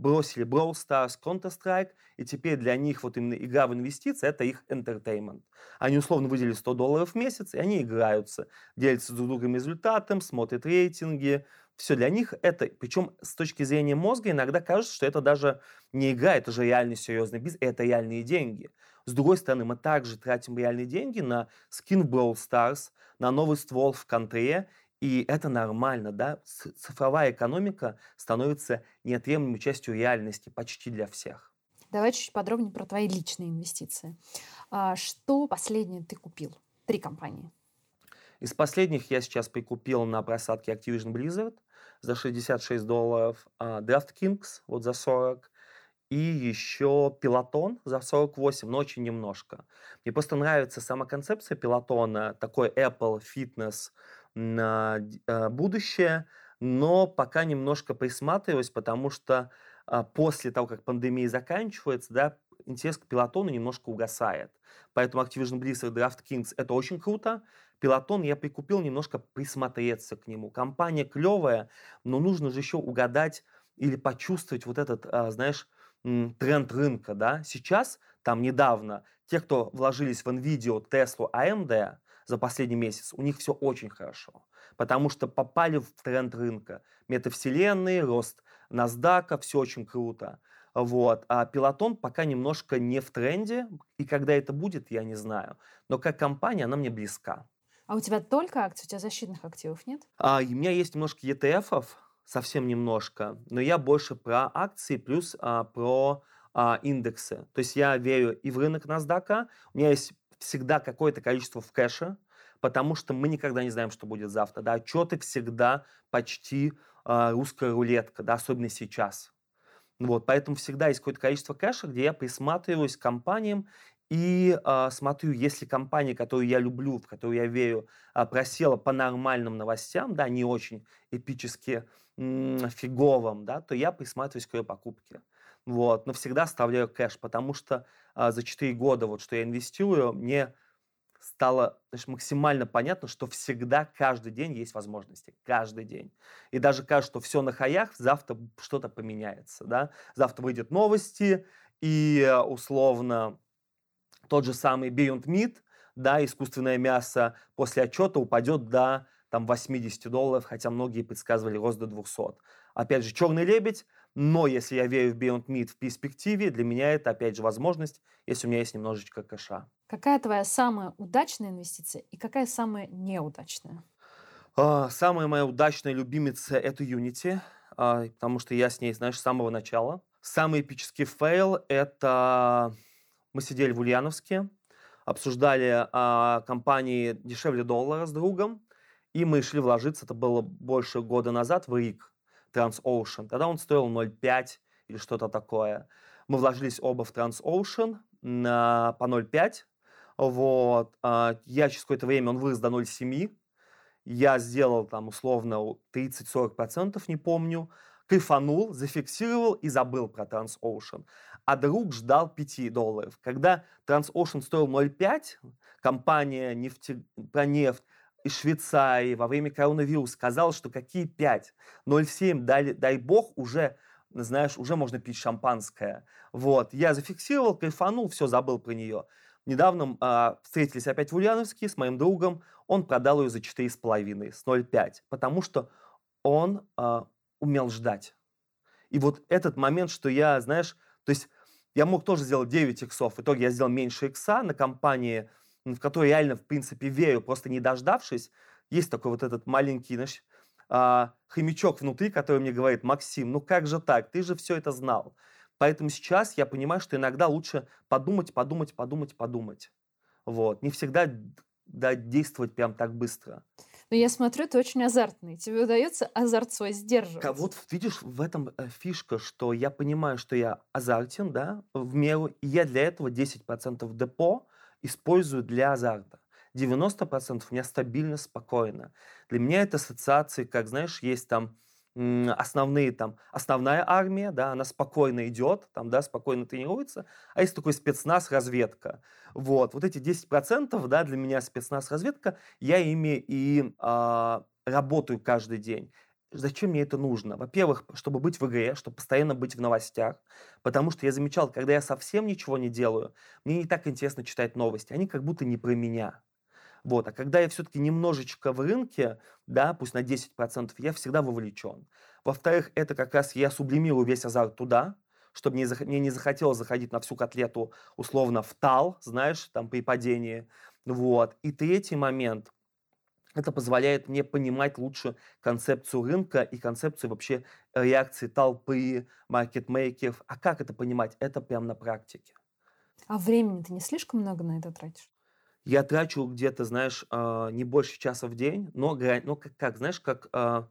бросили Brawl Stars, Counter-Strike, и теперь для них вот именно игра в инвестиции – это их entertainment. Они условно выделили 100 долларов в месяц, и они играются, делятся друг другом результатом, смотрят рейтинги, все для них это, причем с точки зрения мозга иногда кажется, что это даже не игра, это же реальный серьезный бизнес, это реальные деньги. С другой стороны, мы также тратим реальные деньги на скин в Brawl Stars, на новый ствол в контре и это нормально, да? Цифровая экономика становится неотъемлемой частью реальности почти для всех. Давай чуть подробнее про твои личные инвестиции. А, что последнее ты купил? Три компании. Из последних я сейчас прикупил на просадке Activision Blizzard. за 66 долларов, а, DraftKings вот за 40, и еще пилотон за 48, но очень немножко. Мне просто нравится сама концепция пилотона, такой Apple Fitness на э, будущее, но пока немножко присматриваюсь, потому что а, после того, как пандемия заканчивается, да, интерес к пилотону немножко угасает. Поэтому Activision Blizzard DraftKings это очень круто. Пилотон я прикупил немножко присмотреться к нему. Компания клевая, но нужно же еще угадать или почувствовать вот этот, а, знаешь, тренд рынка, да. Сейчас, там недавно, те, кто вложились в NVIDIA, Tesla, AMD за последний месяц, у них все очень хорошо, потому что попали в тренд рынка. Метавселенные, рост NASDAQ, все очень круто. Вот. А пилотон пока немножко не в тренде, и когда это будет, я не знаю. Но как компания она мне близка. А у тебя только акции, у тебя защитных активов нет? А, у меня есть немножко ETF, совсем немножко, но я больше про акции плюс а, про а, индексы. То есть я верю и в рынок NASDAQ, у меня есть всегда какое-то количество в кэше, потому что мы никогда не знаем, что будет завтра. Да? Отчеты всегда почти а, русская рулетка, да, особенно сейчас. Вот, поэтому всегда есть какое-то количество кэша, где я присматриваюсь к компаниям и э, смотрю, если компания, которую я люблю, в которую я верю, э, просела по нормальным новостям, да, не очень эпически м- фиговым, да, то я присматриваюсь к ее покупке. Вот, но всегда оставляю кэш, потому что э, за 4 года, вот, что я инвестирую, мне стало значит, максимально понятно, что всегда, каждый день есть возможности. Каждый день. И даже кажется, что все на хаях, завтра что-то поменяется. Да? Завтра выйдут новости, и э, условно тот же самый Beyond Meat, да, искусственное мясо после отчета упадет до там, 80 долларов, хотя многие предсказывали рост до 200. Опять же, черный лебедь, но если я верю в Beyond Meat в перспективе, для меня это, опять же, возможность, если у меня есть немножечко кэша. Какая твоя самая удачная инвестиция и какая самая неудачная? А, самая моя удачная любимица – это Unity, а, потому что я с ней, знаешь, с самого начала. Самый эпический фейл – это мы сидели в Ульяновске, обсуждали а, компании дешевле доллара с другом, и мы шли вложиться, это было больше года назад, в РИК, TransOcean. Тогда он стоил 0,5 или что-то такое. Мы вложились оба в TransOcean на, по 0,5. Вот. А, я через какое-то время, он вырос до 0,7. Я сделал там условно 30-40%, не помню. Кайфанул, зафиксировал и забыл про TransOcean. А друг ждал 5 долларов. Когда TransOcean стоил 0,5, компания нефти... про нефть из Швейцарии во время коронавируса сказал, что какие 5? 0,7, дай, дай бог, уже, знаешь, уже можно пить шампанское. Вот, я зафиксировал, кайфанул, все, забыл про нее. Недавно э, встретились опять в Ульяновске с моим другом, он продал ее за 4,5, с 0,5, потому что он э, умел ждать. И вот этот момент, что я, знаешь, то есть я мог тоже сделать 9 иксов, в итоге я сделал меньше икса на компании в которую реально, в принципе, верю, просто не дождавшись, есть такой вот этот маленький, знаешь, а, хомячок внутри, который мне говорит, Максим, ну как же так, ты же все это знал. Поэтому сейчас я понимаю, что иногда лучше подумать, подумать, подумать, подумать. Вот. Не всегда да, действовать прям так быстро. Но я смотрю, ты очень азартный. Тебе удается азарт свой сдерживать. Вот видишь, в этом э, фишка, что я понимаю, что я азартен, да, в меру, и я для этого 10% депо использую для азарта. 90% у меня стабильно, спокойно. Для меня это ассоциации, как, знаешь, есть там основные там, основная армия, да, она спокойно идет, там, да, спокойно тренируется, а есть такой спецназ, разведка. Вот, вот эти 10%, да, для меня спецназ, разведка, я ими и э, работаю каждый день. Зачем мне это нужно? Во-первых, чтобы быть в игре, чтобы постоянно быть в новостях, потому что я замечал, когда я совсем ничего не делаю, мне не так интересно читать новости, они как будто не про меня. Вот. А когда я все-таки немножечко в рынке, да, пусть на 10%, я всегда вовлечен. Во-вторых, это как раз я сублимирую весь азарт туда, чтобы мне, мне не захотелось заходить на всю котлету условно в тал, знаешь, там при падении. Вот. И третий момент – это позволяет мне понимать лучше концепцию рынка и концепцию вообще э, реакции толпы, маркетмейкеров. А как это понимать? Это прямо на практике. А времени ты не слишком много на это тратишь? Я трачу где-то, знаешь, а, не больше часа в день, но, ну, как, как знаешь, как, а,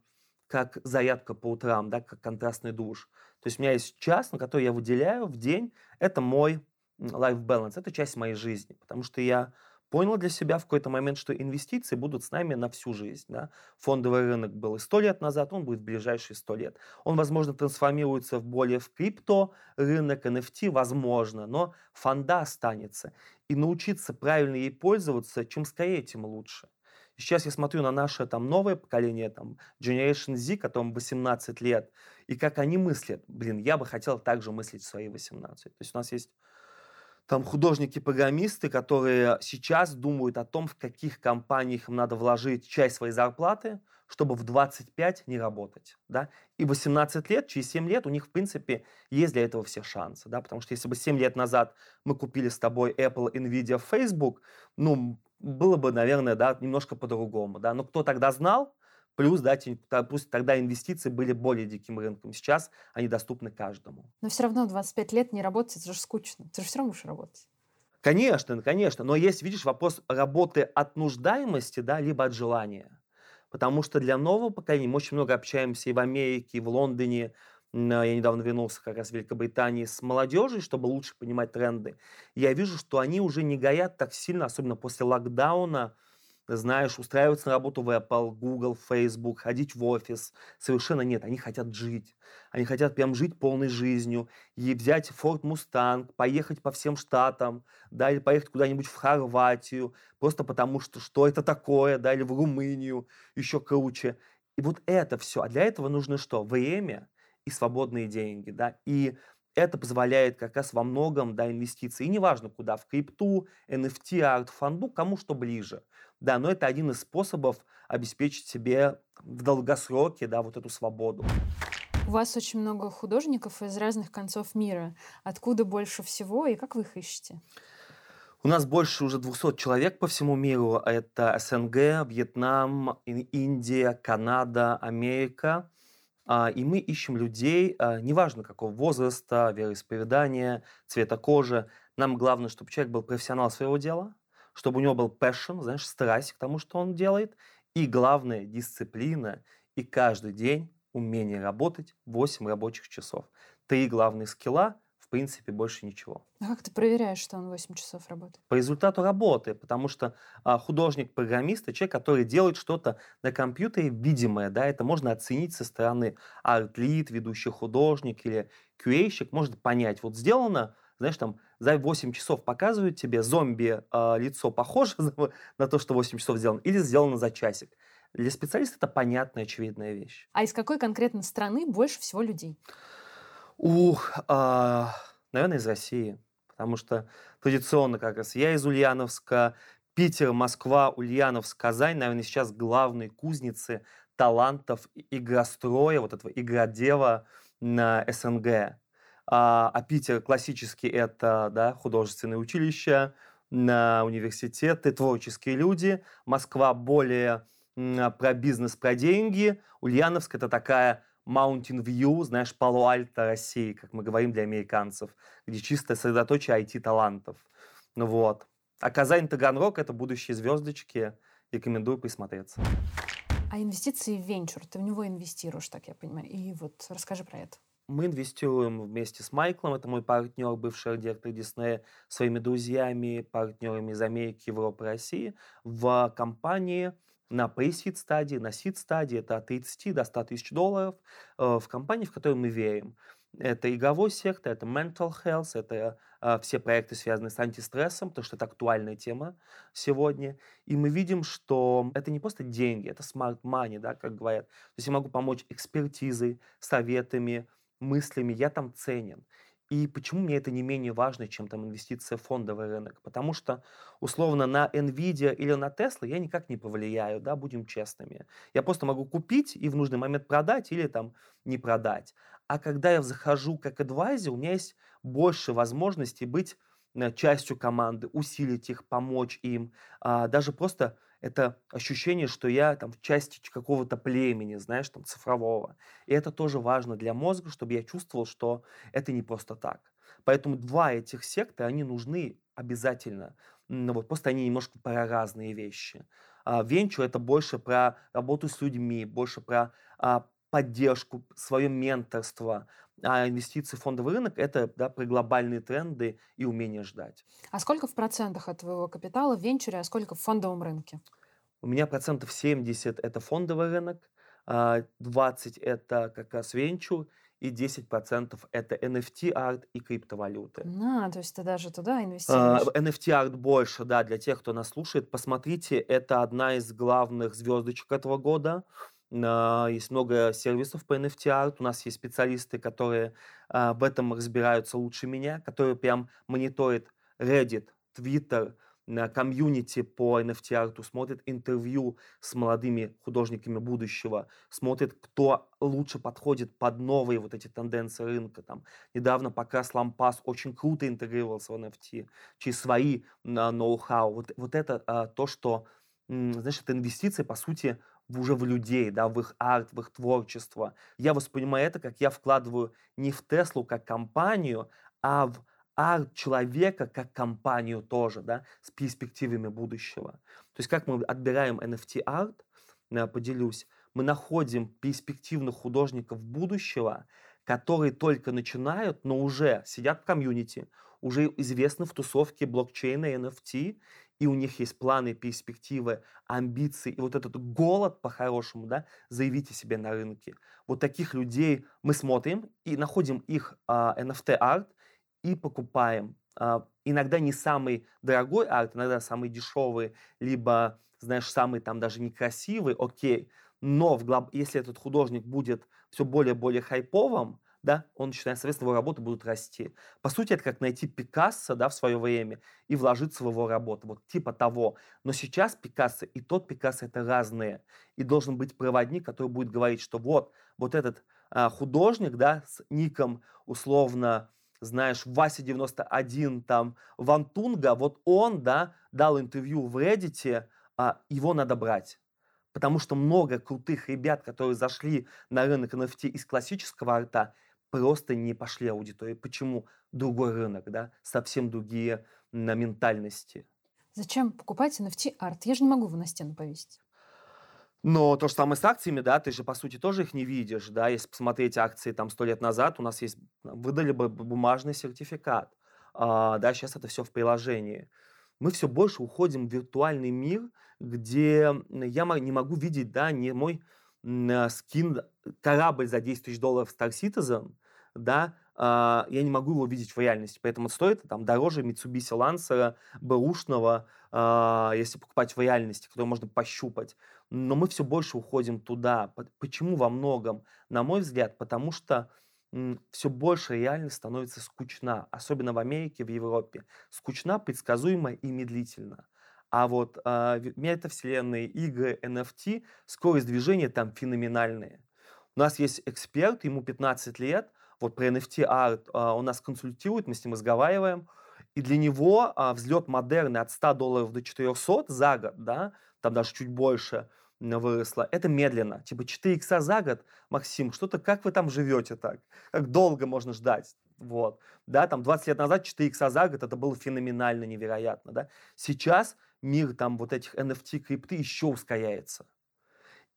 как зарядка по утрам, да, как контрастный душ. То есть у меня есть час, на который я выделяю в день. Это мой life balance, это часть моей жизни, потому что я понял для себя в какой-то момент, что инвестиции будут с нами на всю жизнь. Да? Фондовый рынок был и сто лет назад, он будет в ближайшие сто лет. Он, возможно, трансформируется в более в крипто рынок, NFT, возможно, но фонда останется. И научиться правильно ей пользоваться, чем скорее, тем лучше. Сейчас я смотрю на наше там новое поколение, там Generation Z, которым 18 лет, и как они мыслят. Блин, я бы хотел так же мыслить в свои 18. То есть у нас есть там художники-программисты, которые сейчас думают о том, в каких компаниях им надо вложить часть своей зарплаты, чтобы в 25 не работать. Да? И 18 лет, через 7 лет у них, в принципе, есть для этого все шансы. Да? Потому что если бы 7 лет назад мы купили с тобой Apple, Nvidia, Facebook, ну, было бы, наверное, да, немножко по-другому. Да? Но кто тогда знал, Плюс, да, пусть тогда инвестиции были более диким рынком. Сейчас они доступны каждому. Но все равно 25 лет не работать, это же скучно. Ты же все равно будешь работать. Конечно, конечно. Но есть, видишь, вопрос работы от нуждаемости, да, либо от желания. Потому что для нового поколения мы очень много общаемся и в Америке, и в Лондоне. Я недавно вернулся как раз в Великобритании с молодежью, чтобы лучше понимать тренды. Я вижу, что они уже не горят так сильно, особенно после локдауна, знаешь, устраиваться на работу в Apple, Google, Facebook, ходить в офис. Совершенно нет, они хотят жить. Они хотят прям жить полной жизнью и взять Ford Mustang, поехать по всем штатам, да, или поехать куда-нибудь в Хорватию, просто потому что что это такое, да, или в Румынию, еще круче. И вот это все. А для этого нужно что? Время и свободные деньги, да, и это позволяет как раз во многом да, инвестиции. И неважно куда, в крипту, NFT, арт-фонду, кому что ближе. Да, но это один из способов обеспечить себе в долгосроке да, вот эту свободу. У вас очень много художников из разных концов мира. Откуда больше всего и как вы их ищете? У нас больше уже 200 человек по всему миру. Это СНГ, Вьетнам, Индия, Канада, Америка. А, и мы ищем людей, а, неважно какого возраста, вероисповедания, цвета кожи. Нам главное, чтобы человек был профессионал своего дела, чтобы у него был passion, знаешь, страсть к тому, что он делает. И главное, дисциплина. И каждый день умение работать 8 рабочих часов. Три главных скилла – принципе, больше ничего. А как ты проверяешь, что он 8 часов работает? По результату работы, потому что а, художник-программист – это человек, который делает что-то на компьютере видимое, да, это можно оценить со стороны арт-лид, ведущий художник или QA-щик, может понять, вот сделано, знаешь, там за 8 часов показывают тебе зомби э, лицо похоже на то, что 8 часов сделано, или сделано за часик. Для специалиста это понятная, очевидная вещь. А из какой конкретно страны больше всего людей? Ух, а, наверное, из России. Потому что традиционно как раз я из Ульяновска, Питер, Москва, Ульяновск, Казань, наверное, сейчас главные кузницы талантов игростроя, вот этого игродела на СНГ. А, а Питер классически это да, художественное училище, на университеты, творческие люди. Москва более про бизнес, про деньги. Ульяновск это такая Mountain View, знаешь, Пало-Альто России, как мы говорим для американцев, где чисто сосредоточие IT-талантов. Ну вот. А Казань Таганрог – это будущие звездочки. Рекомендую присмотреться. А инвестиции в венчур, ты в него инвестируешь, так я понимаю. И вот расскажи про это. Мы инвестируем вместе с Майклом, это мой партнер, бывший директор Диснея, своими друзьями, партнерами из Америки, Европы, России, в компании, на pre-seed стадии, на seed стадии, это от 30 до 100 тысяч долларов э, в компании, в которую мы верим. Это игровой сектор, это mental health, это э, все проекты, связанные с антистрессом, потому что это актуальная тема сегодня. И мы видим, что это не просто деньги, это smart money, да, как говорят. То есть я могу помочь экспертизой, советами, мыслями, я там ценен. И почему мне это не менее важно, чем там инвестиция в фондовый рынок? Потому что, условно, на NVIDIA или на Tesla я никак не повлияю, да, будем честными. Я просто могу купить и в нужный момент продать или там не продать. А когда я захожу как адвайзер, у меня есть больше возможностей быть э, частью команды, усилить их, помочь им, а, даже просто это ощущение, что я там в части какого-то племени, знаешь, там цифрового. И это тоже важно для мозга, чтобы я чувствовал, что это не просто так. Поэтому два этих секта, они нужны обязательно. Ну, вот, просто они немножко про разные вещи. А, венчур это больше про работу с людьми, больше про а, поддержку, свое менторство. А инвестиции в фондовый рынок – это да, про глобальные тренды и умение ждать. А сколько в процентах от твоего капитала в венчуре, а сколько в фондовом рынке? У меня процентов 70 – это фондовый рынок, 20 а, – это как раз венчур, и 10% это NFT-арт и криптовалюты. А, то есть ты даже туда инвестируешь? NFT-арт больше, да, для тех, кто нас слушает. Посмотрите, это одна из главных звездочек этого года. Есть много сервисов по NFT-арт. У нас есть специалисты, которые а, в этом разбираются лучше меня, которые прям мониторят Reddit, Twitter, комьюнити по NFT-арту, смотрит интервью с молодыми художниками будущего, смотрит, кто лучше подходит под новые вот эти тенденции рынка. Там, недавно Покрас Лампас очень круто интегрировался в NFT через свои ноу-хау. Вот, вот это а, то, что, знаешь, это инвестиции, по сути, уже в людей, да, в их арт, в их творчество. Я воспринимаю это, как я вкладываю не в Теслу как компанию, а в арт человека как компанию тоже, да, с перспективами будущего. То есть как мы отбираем NFT арт, я поделюсь, мы находим перспективных художников будущего, которые только начинают, но уже сидят в комьюнити, уже известны в тусовке блокчейна NFT, и у них есть планы, перспективы, амбиции, и вот этот голод по-хорошему, да, заявите себе на рынке. Вот таких людей мы смотрим и находим их а, NFT-арт, и покупаем. А, иногда не самый дорогой арт, иногда самый дешевый, либо, знаешь, самый там даже некрасивый, окей. Но в глоб... если этот художник будет все более-более хайповым, да, он начинает, соответственно, его работы будут расти. По сути, это как найти Пикассо, да, в свое время и вложиться в его работу, вот типа того. Но сейчас Пикассо и тот Пикассо это разные. И должен быть проводник, который будет говорить, что вот, вот этот а, художник, да, с ником условно знаешь, Вася 91, там, Вантунга, вот он, да, дал интервью в Reddit, а, его надо брать. Потому что много крутых ребят, которые зашли на рынок NFT из классического арта, просто не пошли аудитории. Почему? Другой рынок, да, совсем другие на ментальности. Зачем покупать NFT арт? Я же не могу его на стену повесить. Но то же самое с акциями, да, ты же, по сути, тоже их не видишь, да, если посмотреть акции там сто лет назад, у нас есть, выдали бы бумажный сертификат, а, да, сейчас это все в приложении. Мы все больше уходим в виртуальный мир, где я не могу видеть, да, не мой э, скин, корабль за 10 тысяч долларов Star Citizen, да, а, я не могу его видеть в реальности, поэтому стоит там дороже Mitsubishi Lancer, бэушного, а, если покупать в реальности, который можно пощупать. Но мы все больше уходим туда. Почему во многом? На мой взгляд, потому что все больше реальность становится скучна, особенно в Америке, в Европе. Скучна, предсказуема и медлительно. А вот э, метавселенные, игры, NFT, скорость движения там феноменальные. У нас есть эксперт, ему 15 лет, вот про NFT арт э, он нас консультирует, мы с ним разговариваем, и для него э, взлет модерны от 100 долларов до 400 за год, да, там даже чуть больше – выросла. Это медленно. Типа 4 икса за год, Максим, что-то, как вы там живете так? Как долго можно ждать? Вот. Да, там 20 лет назад 4 икса за год, это было феноменально невероятно, да. Сейчас мир там вот этих NFT, крипты еще ускоряется.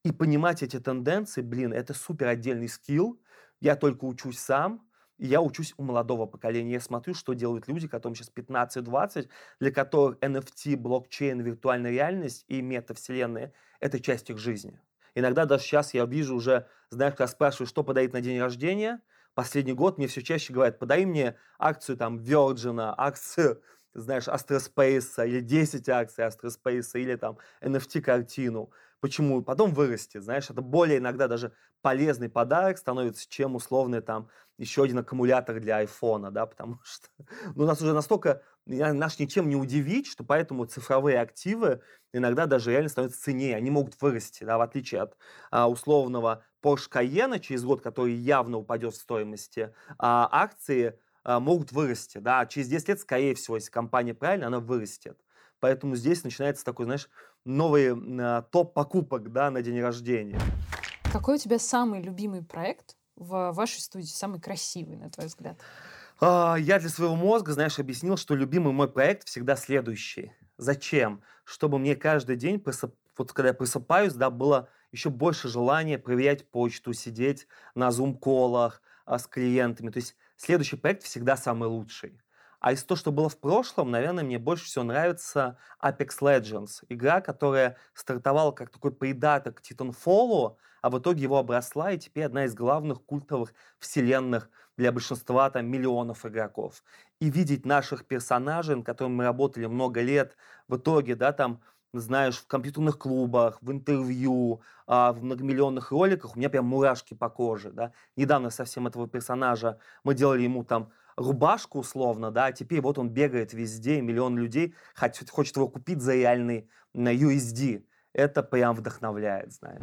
И понимать эти тенденции, блин, это супер отдельный скилл. Я только учусь сам, я учусь у молодого поколения. Я смотрю, что делают люди, которым сейчас 15-20, для которых NFT, блокчейн, виртуальная реальность и метавселенная – это часть их жизни. Иногда даже сейчас я вижу уже, знаешь, когда спрашиваю, что подарить на день рождения, последний год мне все чаще говорят, подари мне акцию там Virgin, акцию, знаешь, Астроспейса, или 10 акций Астроспейса, или там NFT-картину. Почему? Потом вырастет, знаешь, это более иногда даже полезный подарок становится, чем условный там еще один аккумулятор для айфона, да, потому что ну, нас уже настолько, нас ничем не удивить, что поэтому цифровые активы иногда даже реально становятся ценнее, они могут вырасти, да, в отличие от а, условного Porsche Cayenne через год, который явно упадет в стоимости, а акции а, могут вырасти, да, через 10 лет, скорее всего, если компания правильно, она вырастет. Поэтому здесь начинается такой, знаешь, новый э, топ покупок да, на день рождения. Какой у тебя самый любимый проект в вашей студии, самый красивый, на твой взгляд? А, я для своего мозга, знаешь, объяснил, что любимый мой проект всегда следующий. Зачем? Чтобы мне каждый день, просып... вот когда я просыпаюсь, да, было еще больше желания проверять почту, сидеть на зум-колах а, с клиентами. То есть следующий проект всегда самый лучший. А из того, что было в прошлом, наверное, мне больше всего нравится Apex Legends. Игра, которая стартовала как такой придаток Titanfall, а в итоге его обросла, и теперь одна из главных культовых вселенных для большинства там миллионов игроков. И видеть наших персонажей, над которыми мы работали много лет, в итоге, да, там, знаешь, в компьютерных клубах, в интервью, а, в многомиллионных роликах, у меня прям мурашки по коже, да. Недавно совсем этого персонажа мы делали ему там рубашку условно, да, а теперь вот он бегает везде, миллион людей хочет, хочет его купить за реальный на USD. Это прям вдохновляет, знаешь.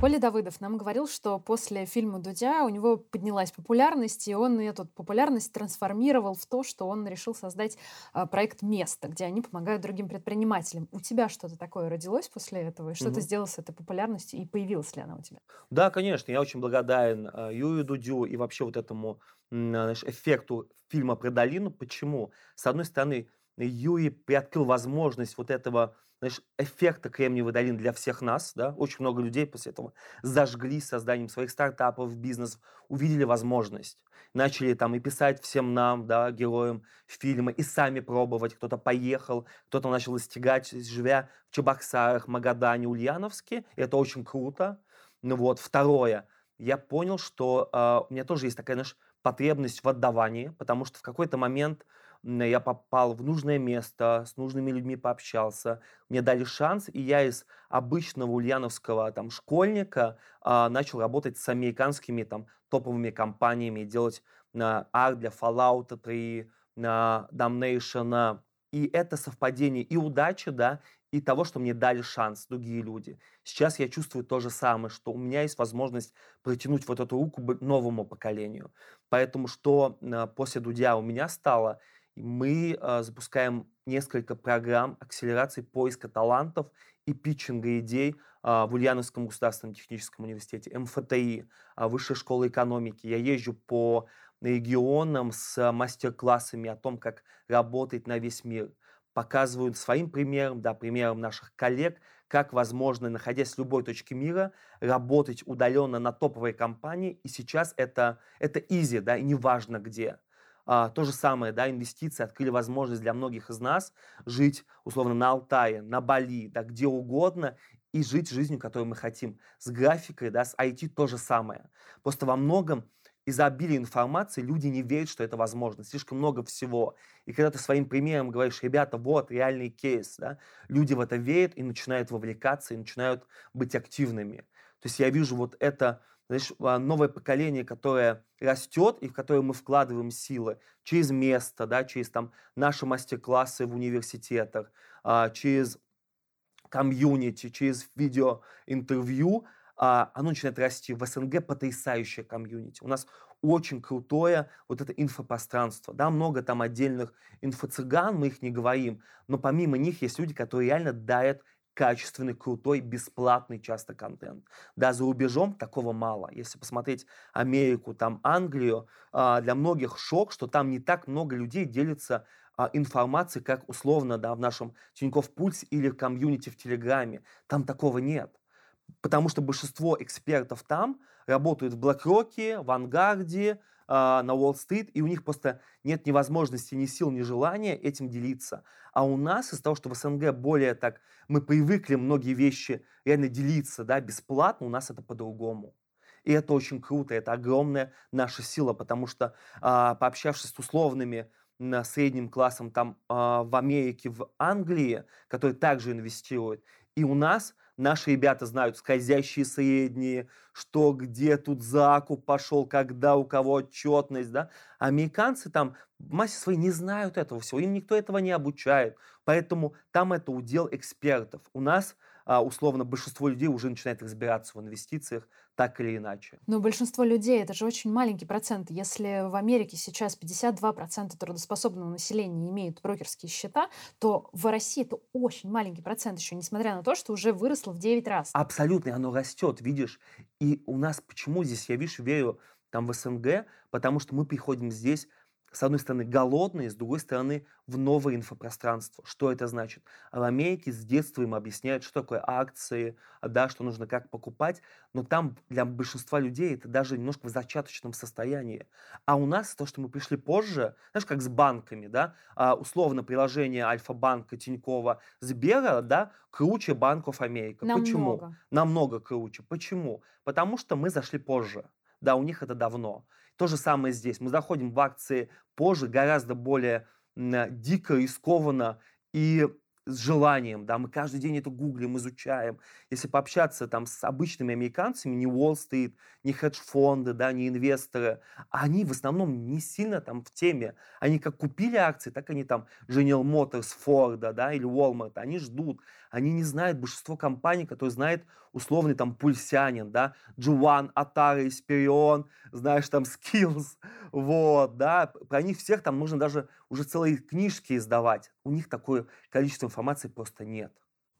Коля Давыдов нам говорил, что после фильма «Дудя» у него поднялась популярность, и он эту популярность трансформировал в то, что он решил создать э, проект «Место», где они помогают другим предпринимателям. У тебя что-то такое родилось после этого? И что угу. ты сделал с этой популярностью? И появилась ли она у тебя? Да, конечно. Я очень благодарен э, Юрию Дудю и вообще вот этому знаешь, эффекту фильма про долину. Почему? С одной стороны, Юрий приоткрыл возможность вот этого знаешь, эффекта Кремниевой долины для всех нас, да, очень много людей после этого зажгли созданием своих стартапов, бизнесов, увидели возможность, начали там и писать всем нам, да, героям фильма, и сами пробовать, кто-то поехал, кто-то начал достигать, живя в Чебоксарах, Магадане, Ульяновске, это очень круто. Ну вот, второе, я понял, что э, у меня тоже есть такая, знаешь, потребность в отдавании, потому что в какой-то момент я попал в нужное место, с нужными людьми пообщался, мне дали шанс, и я из обычного ульяновского там школьника а, начал работать с американскими там топовыми компаниями, делать а, арт для Fallout 3, на Damnation, и это совпадение и удачи, да, и того, что мне дали шанс другие люди. Сейчас я чувствую то же самое, что у меня есть возможность протянуть вот эту руку новому поколению. Поэтому что а, после Дудя у меня стало, мы э, запускаем несколько программ акселерации поиска талантов и питчинга идей э, в Ульяновском государственном техническом университете, МФТИ, Высшая школа экономики. Я езжу по регионам с мастер-классами о том, как работать на весь мир. Показываю своим примером, да, примером наших коллег, как возможно, находясь в любой точке мира, работать удаленно на топовой компании. И сейчас это, это easy, да, и неважно где. А, то же самое, да, инвестиции открыли возможность для многих из нас жить, условно, на Алтае, на Бали, да, где угодно, и жить жизнью, которую мы хотим. С графикой, да, с IT то же самое. Просто во многом из-за обилия информации люди не верят, что это возможно. Слишком много всего. И когда ты своим примером говоришь, ребята, вот реальный кейс, да, люди в это верят и начинают вовлекаться, и начинают быть активными. То есть я вижу вот это знаешь, а, новое поколение, которое растет и в которое мы вкладываем силы через место, да, через там, наши мастер-классы в университетах, а, через комьюнити, через видеоинтервью, оно начинает расти. В СНГ потрясающее комьюнити. У нас очень крутое вот это инфопространство. Да, много там отдельных инфо-цыган, мы их не говорим, но помимо них есть люди, которые реально дают качественный, крутой, бесплатный часто контент. Да, за рубежом такого мало. Если посмотреть Америку, там Англию, а, для многих шок, что там не так много людей делится а, информацией, как условно да, в нашем Тинькофф Пульсе или в комьюнити в Телеграме. Там такого нет. Потому что большинство экспертов там работают в BlackRock, в Ангарде, а, на Уолл-стрит, и у них просто нет ни возможности, ни сил, ни желания этим делиться. А у нас из-за того, что в СНГ более так, мы привыкли многие вещи реально делиться да, бесплатно, у нас это по-другому. И это очень круто, это огромная наша сила, потому что а, пообщавшись с условными средним классом там а, в Америке, в Англии, которые также инвестируют, и у нас Наши ребята знают скользящие средние, что где тут закуп пошел, когда у кого отчетность, да. Американцы там в массе своей не знают этого всего, им никто этого не обучает. Поэтому там это удел экспертов. У нас условно большинство людей уже начинает разбираться в инвестициях так или иначе. Но большинство людей это же очень маленький процент. Если в Америке сейчас 52% трудоспособного населения имеют брокерские счета, то в России это очень маленький процент еще, несмотря на то, что уже выросло в 9 раз. Абсолютно, оно растет, видишь. И у нас почему здесь, я вижу, верю там в СНГ, потому что мы приходим здесь с одной стороны, голодные, с другой стороны, в новое инфопространство. Что это значит? А в Америке с детства им объясняют, что такое акции, да, что нужно как покупать, но там для большинства людей это даже немножко в зачаточном состоянии. А у нас то, что мы пришли позже, знаешь, как с банками, да, а, условно приложение Альфа-банка, Тинькова, Сбера, да, круче банков Америки. Намного. Почему? Намного круче. Почему? Потому что мы зашли позже. Да, у них это давно. То же самое здесь. Мы заходим в акции позже, гораздо более дико, рискованно и с желанием, да, мы каждый день это гуглим, изучаем. Если пообщаться там с обычными американцами, не Уолл-стрит, не хедж-фонды, да, не инвесторы, они в основном не сильно там в теме. Они как купили акции, так они там General Motors, Ford, да, или Walmart, они ждут. Они не знают большинство компаний, которые знает условный там пульсянин, да, Джуан, Атара, Исперион, знаешь, там Skills, вот, да, про них всех там можно даже уже целые книжки издавать. У них такое количество информации просто нет.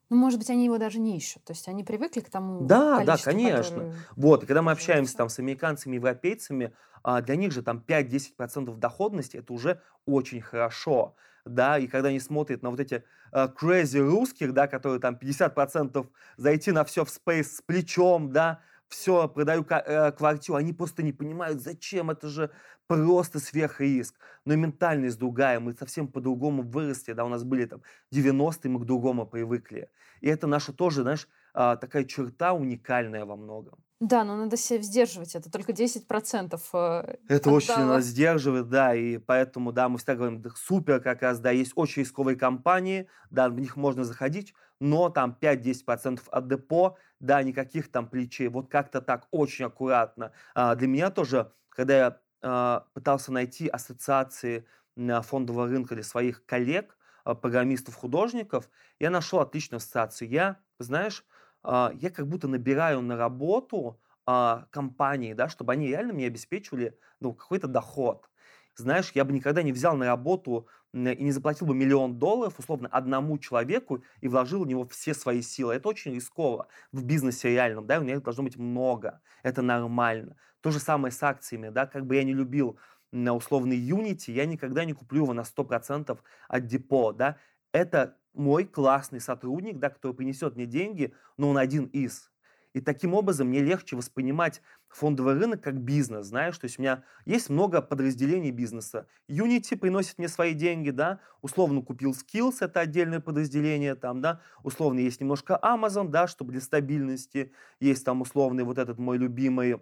Ну, может быть, они его даже не ищут. То есть они привыкли к тому Да, да, конечно. Который... Вот, и когда мы общаемся там с американцами, европейцами, а, для них же там 5-10% доходности – это уже очень хорошо да, и когда они смотрят на вот эти uh, crazy русских, да, которые там 50% зайти на все в space с плечом, да, все, продаю э, квартиру, они просто не понимают, зачем, это же просто сверхриск. Но ментальность другая, мы совсем по-другому выросли, да, у нас были там 90-е, мы к другому привыкли. И это наша тоже, знаешь, а, такая черта уникальная во многом. Да, но надо себя сдерживать, это только 10%. Э, это очень надо сдерживать, да, и поэтому, да, мы всегда говорим, да, супер как раз, да, есть очень рисковые компании, да, в них можно заходить, но там 5-10% от депо, да, никаких там плечей, вот как-то так, очень аккуратно. А, для меня тоже, когда я а, пытался найти ассоциации а, фондового рынка для своих коллег, а, программистов, художников, я нашел отличную ассоциацию. Я, знаешь, я как будто набираю на работу а, компании, да, чтобы они реально мне обеспечивали ну, какой-то доход. Знаешь, я бы никогда не взял на работу и не заплатил бы миллион долларов, условно, одному человеку и вложил в него все свои силы. Это очень рисково в бизнесе реальном, да, у меня их должно быть много, это нормально. То же самое с акциями, да, как бы я не любил на условный Unity, я никогда не куплю его на 100% от депо, да. Это мой классный сотрудник, да, который принесет мне деньги, но он один из. И таким образом мне легче воспринимать фондовый рынок как бизнес, знаешь, то есть у меня есть много подразделений бизнеса. Unity приносит мне свои деньги, да, условно купил Skills, это отдельное подразделение там, да, условно есть немножко Amazon, да, чтобы для стабильности, есть там условный вот этот мой любимый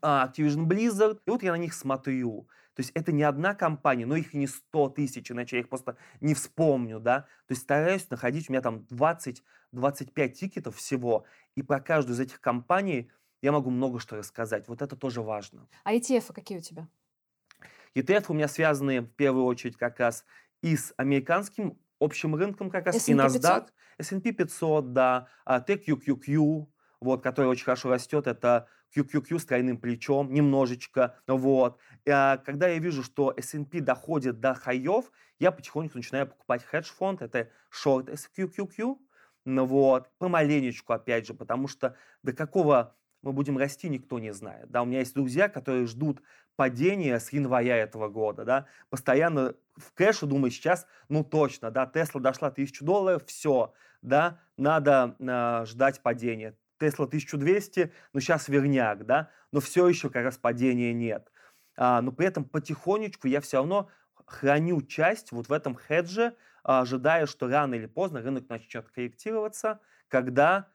а, Activision Blizzard, и вот я на них смотрю. То есть это не одна компания, но их не 100 тысяч, иначе я их просто не вспомню, да. То есть стараюсь находить, у меня там 20-25 тикетов всего, и про каждую из этих компаний я могу много что рассказать. Вот это тоже важно. А ETF какие у тебя? ETF у меня связаны в первую очередь как раз и с американским общим рынком, как раз S&P и NASDAQ, 500? S&P 500, да, TQQQ, вот, который очень хорошо растет, это QQQ с тройным плечом, немножечко, вот. А, когда я вижу, что S&P доходит до хаев, я потихоньку начинаю покупать хедж-фонд, это short SQQQ, вот, помаленечку, опять же, потому что до какого мы будем расти, никто не знает. Да, у меня есть друзья, которые ждут падения с января этого года, да, постоянно в кэше думают сейчас, ну точно, да, Тесла дошла тысячу долларов, все, да, надо э, ждать падения. Тесла 1200, ну сейчас верняк, да, но все еще как раз падения нет. А, но при этом потихонечку я все равно храню часть вот в этом хедже, ожидая, что рано или поздно рынок начнет корректироваться, когда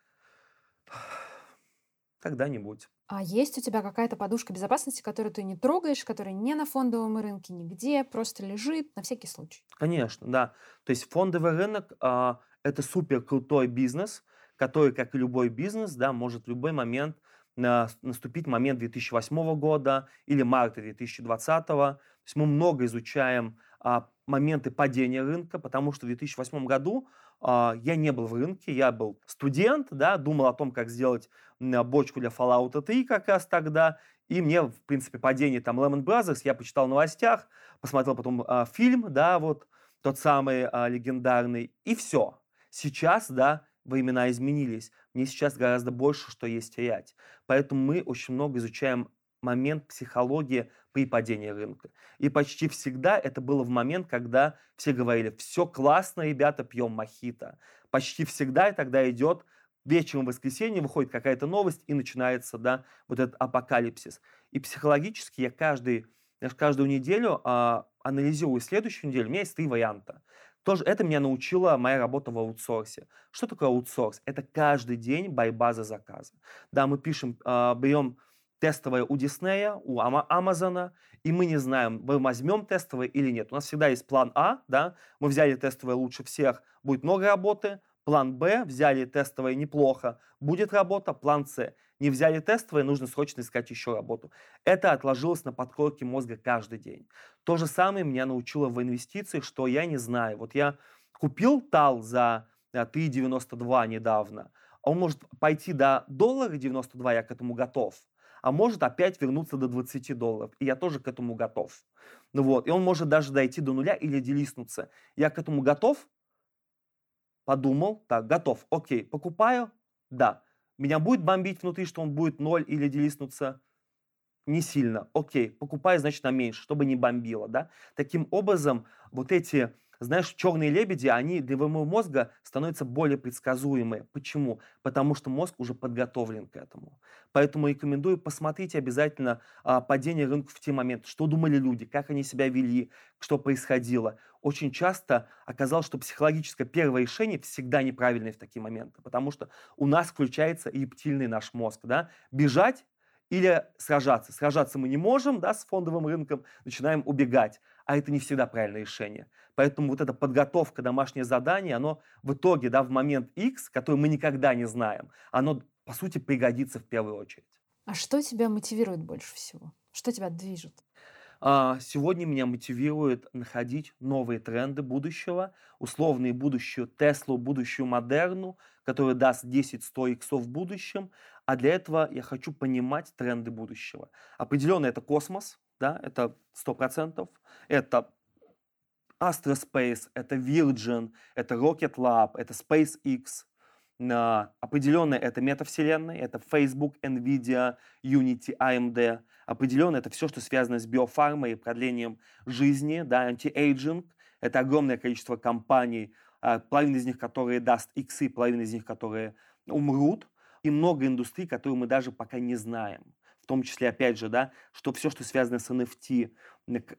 когда-нибудь. А есть у тебя какая-то подушка безопасности, которую ты не трогаешь, которая не на фондовом рынке нигде, просто лежит на всякий случай? Конечно, да. То есть фондовый рынок а, это супер крутой бизнес, который, как и любой бизнес, да, может в любой момент наступить момент 2008 года или марта 2020. То есть мы много изучаем а, моменты падения рынка, потому что в 2008 году а, я не был в рынке, я был студент, да, думал о том, как сделать а, бочку для Fallout 3 как раз тогда, и мне, в принципе, падение там Lehman Brothers, я почитал в новостях, посмотрел потом а, фильм, да, вот тот самый а, легендарный, и все. Сейчас, да, времена изменились. Мне сейчас гораздо больше, что есть терять. Поэтому мы очень много изучаем момент психологии при падении рынка. И почти всегда это было в момент, когда все говорили, все классно, ребята, пьем мохито. Почти всегда и тогда идет вечером в воскресенье выходит какая-то новость и начинается, да, вот этот апокалипсис. И психологически я каждый, я каждую неделю а, анализирую следующую неделю. У меня есть три варианта. Тоже это меня научила моя работа в аутсорсе. Что такое аутсорс? Это каждый день борьба за заказы. Да, мы пишем, а, берем тестовое у Диснея, у Амазона, и мы не знаем, мы возьмем тестовое или нет. У нас всегда есть план А, да, мы взяли тестовое лучше всех, будет много работы, План Б, взяли тестовое неплохо, будет работа. План С, не взяли тестовое, нужно срочно искать еще работу. Это отложилось на подкорке мозга каждый день. То же самое меня научило в инвестициях, что я не знаю. Вот я купил ТАЛ за 3,92 э, недавно, а он может пойти до доллара 92, я к этому готов, а может опять вернуться до 20 долларов, и я тоже к этому готов. Ну вот, и он может даже дойти до нуля или делиснуться. Я к этому готов, подумал, так, готов, окей, покупаю, да. Меня будет бомбить внутри, что он будет ноль или делиснуться? Не сильно. Окей, покупаю, значит, на меньше, чтобы не бомбило, да. Таким образом, вот эти знаешь, черные лебеди, они для моего мозга становятся более предсказуемые. Почему? Потому что мозг уже подготовлен к этому. Поэтому рекомендую посмотреть обязательно а, падение рынка в те моменты, что думали люди, как они себя вели, что происходило. Очень часто оказалось, что психологическое первое решение всегда неправильное в такие моменты, потому что у нас включается рептильный наш мозг. Да? Бежать или сражаться. Сражаться мы не можем да, с фондовым рынком, начинаем убегать а это не всегда правильное решение. Поэтому вот эта подготовка, домашнее задание, оно в итоге, да, в момент X, который мы никогда не знаем, оно, по сути, пригодится в первую очередь. А что тебя мотивирует больше всего? Что тебя движет? А, сегодня меня мотивирует находить новые тренды будущего, условные будущую Теслу, будущую Модерну, которая даст 10-100 иксов в будущем. А для этого я хочу понимать тренды будущего. Определенно это космос, да, это 100%. Это Astrospace, это Virgin, это Rocket Lab, это SpaceX. Определенно это метавселенная, это Facebook, Nvidia, Unity, AMD. Определенно это все, что связано с биофармой и продлением жизни, да, anti-aging. Это огромное количество компаний, uh, половина из них, которые даст иксы, половина из них, которые умрут. И много индустрий, которые мы даже пока не знаем в том числе, опять же, да, что все, что связано с NFT,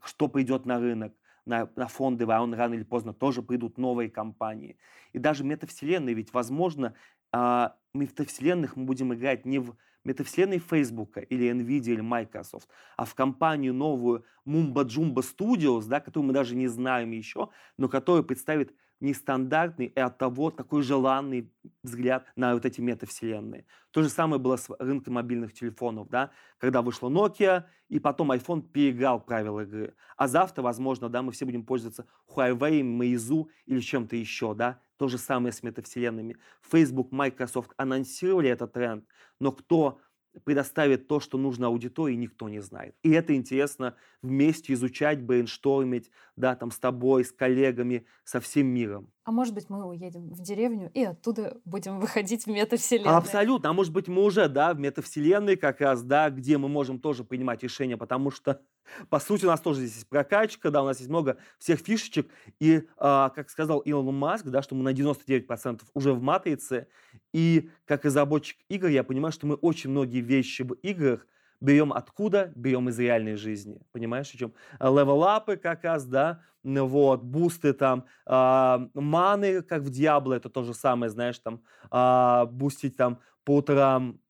что придет на рынок, на, на фонды, а они рано или поздно тоже придут новые компании. И даже метавселенные, ведь, возможно, в метавселенных мы будем играть не в метавселенной Facebook или Nvidia или Microsoft, а в компанию новую Mumba Jumbo Studios, да, которую мы даже не знаем еще, но которая представит нестандартный и от того такой желанный взгляд на вот эти метавселенные. То же самое было с рынком мобильных телефонов, да, когда вышла Nokia, и потом iPhone переиграл правила игры. А завтра, возможно, да, мы все будем пользоваться Huawei, Meizu или чем-то еще, да. То же самое с метавселенными. Facebook, Microsoft анонсировали этот тренд, но кто предоставит то, что нужно аудитории, никто не знает. И это интересно вместе изучать, брейнштормить, да, там с тобой, с коллегами, со всем миром. А может быть, мы уедем в деревню и оттуда будем выходить в метавселенную? Абсолютно. А может быть, мы уже, да, в метавселенной как раз, да, где мы можем тоже принимать решения, потому что, по сути, у нас тоже здесь есть прокачка, да, у нас есть много всех фишечек. И, а, как сказал Илон Маск, да, что мы на 99% уже в матрице. И как разработчик игр, я понимаю, что мы очень многие вещи в играх – берем откуда? Берем из реальной жизни. Понимаешь, о чем? Левелапы как раз, да, вот, бусты там, э, маны, как в Диабло, это то же самое, знаешь, там, э, бустить там по утрам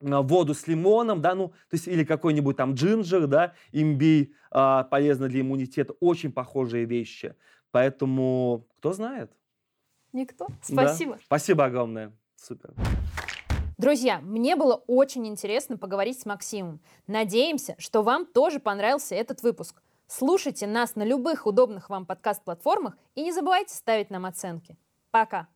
воду с лимоном, да, ну, то есть, или какой-нибудь там джинджер, да, имбирь, э, полезно для иммунитета, очень похожие вещи. Поэтому, кто знает? Никто. Спасибо. Да. Спасибо огромное. Супер. Друзья, мне было очень интересно поговорить с Максимом. Надеемся, что вам тоже понравился этот выпуск. Слушайте нас на любых удобных вам подкаст-платформах и не забывайте ставить нам оценки. Пока!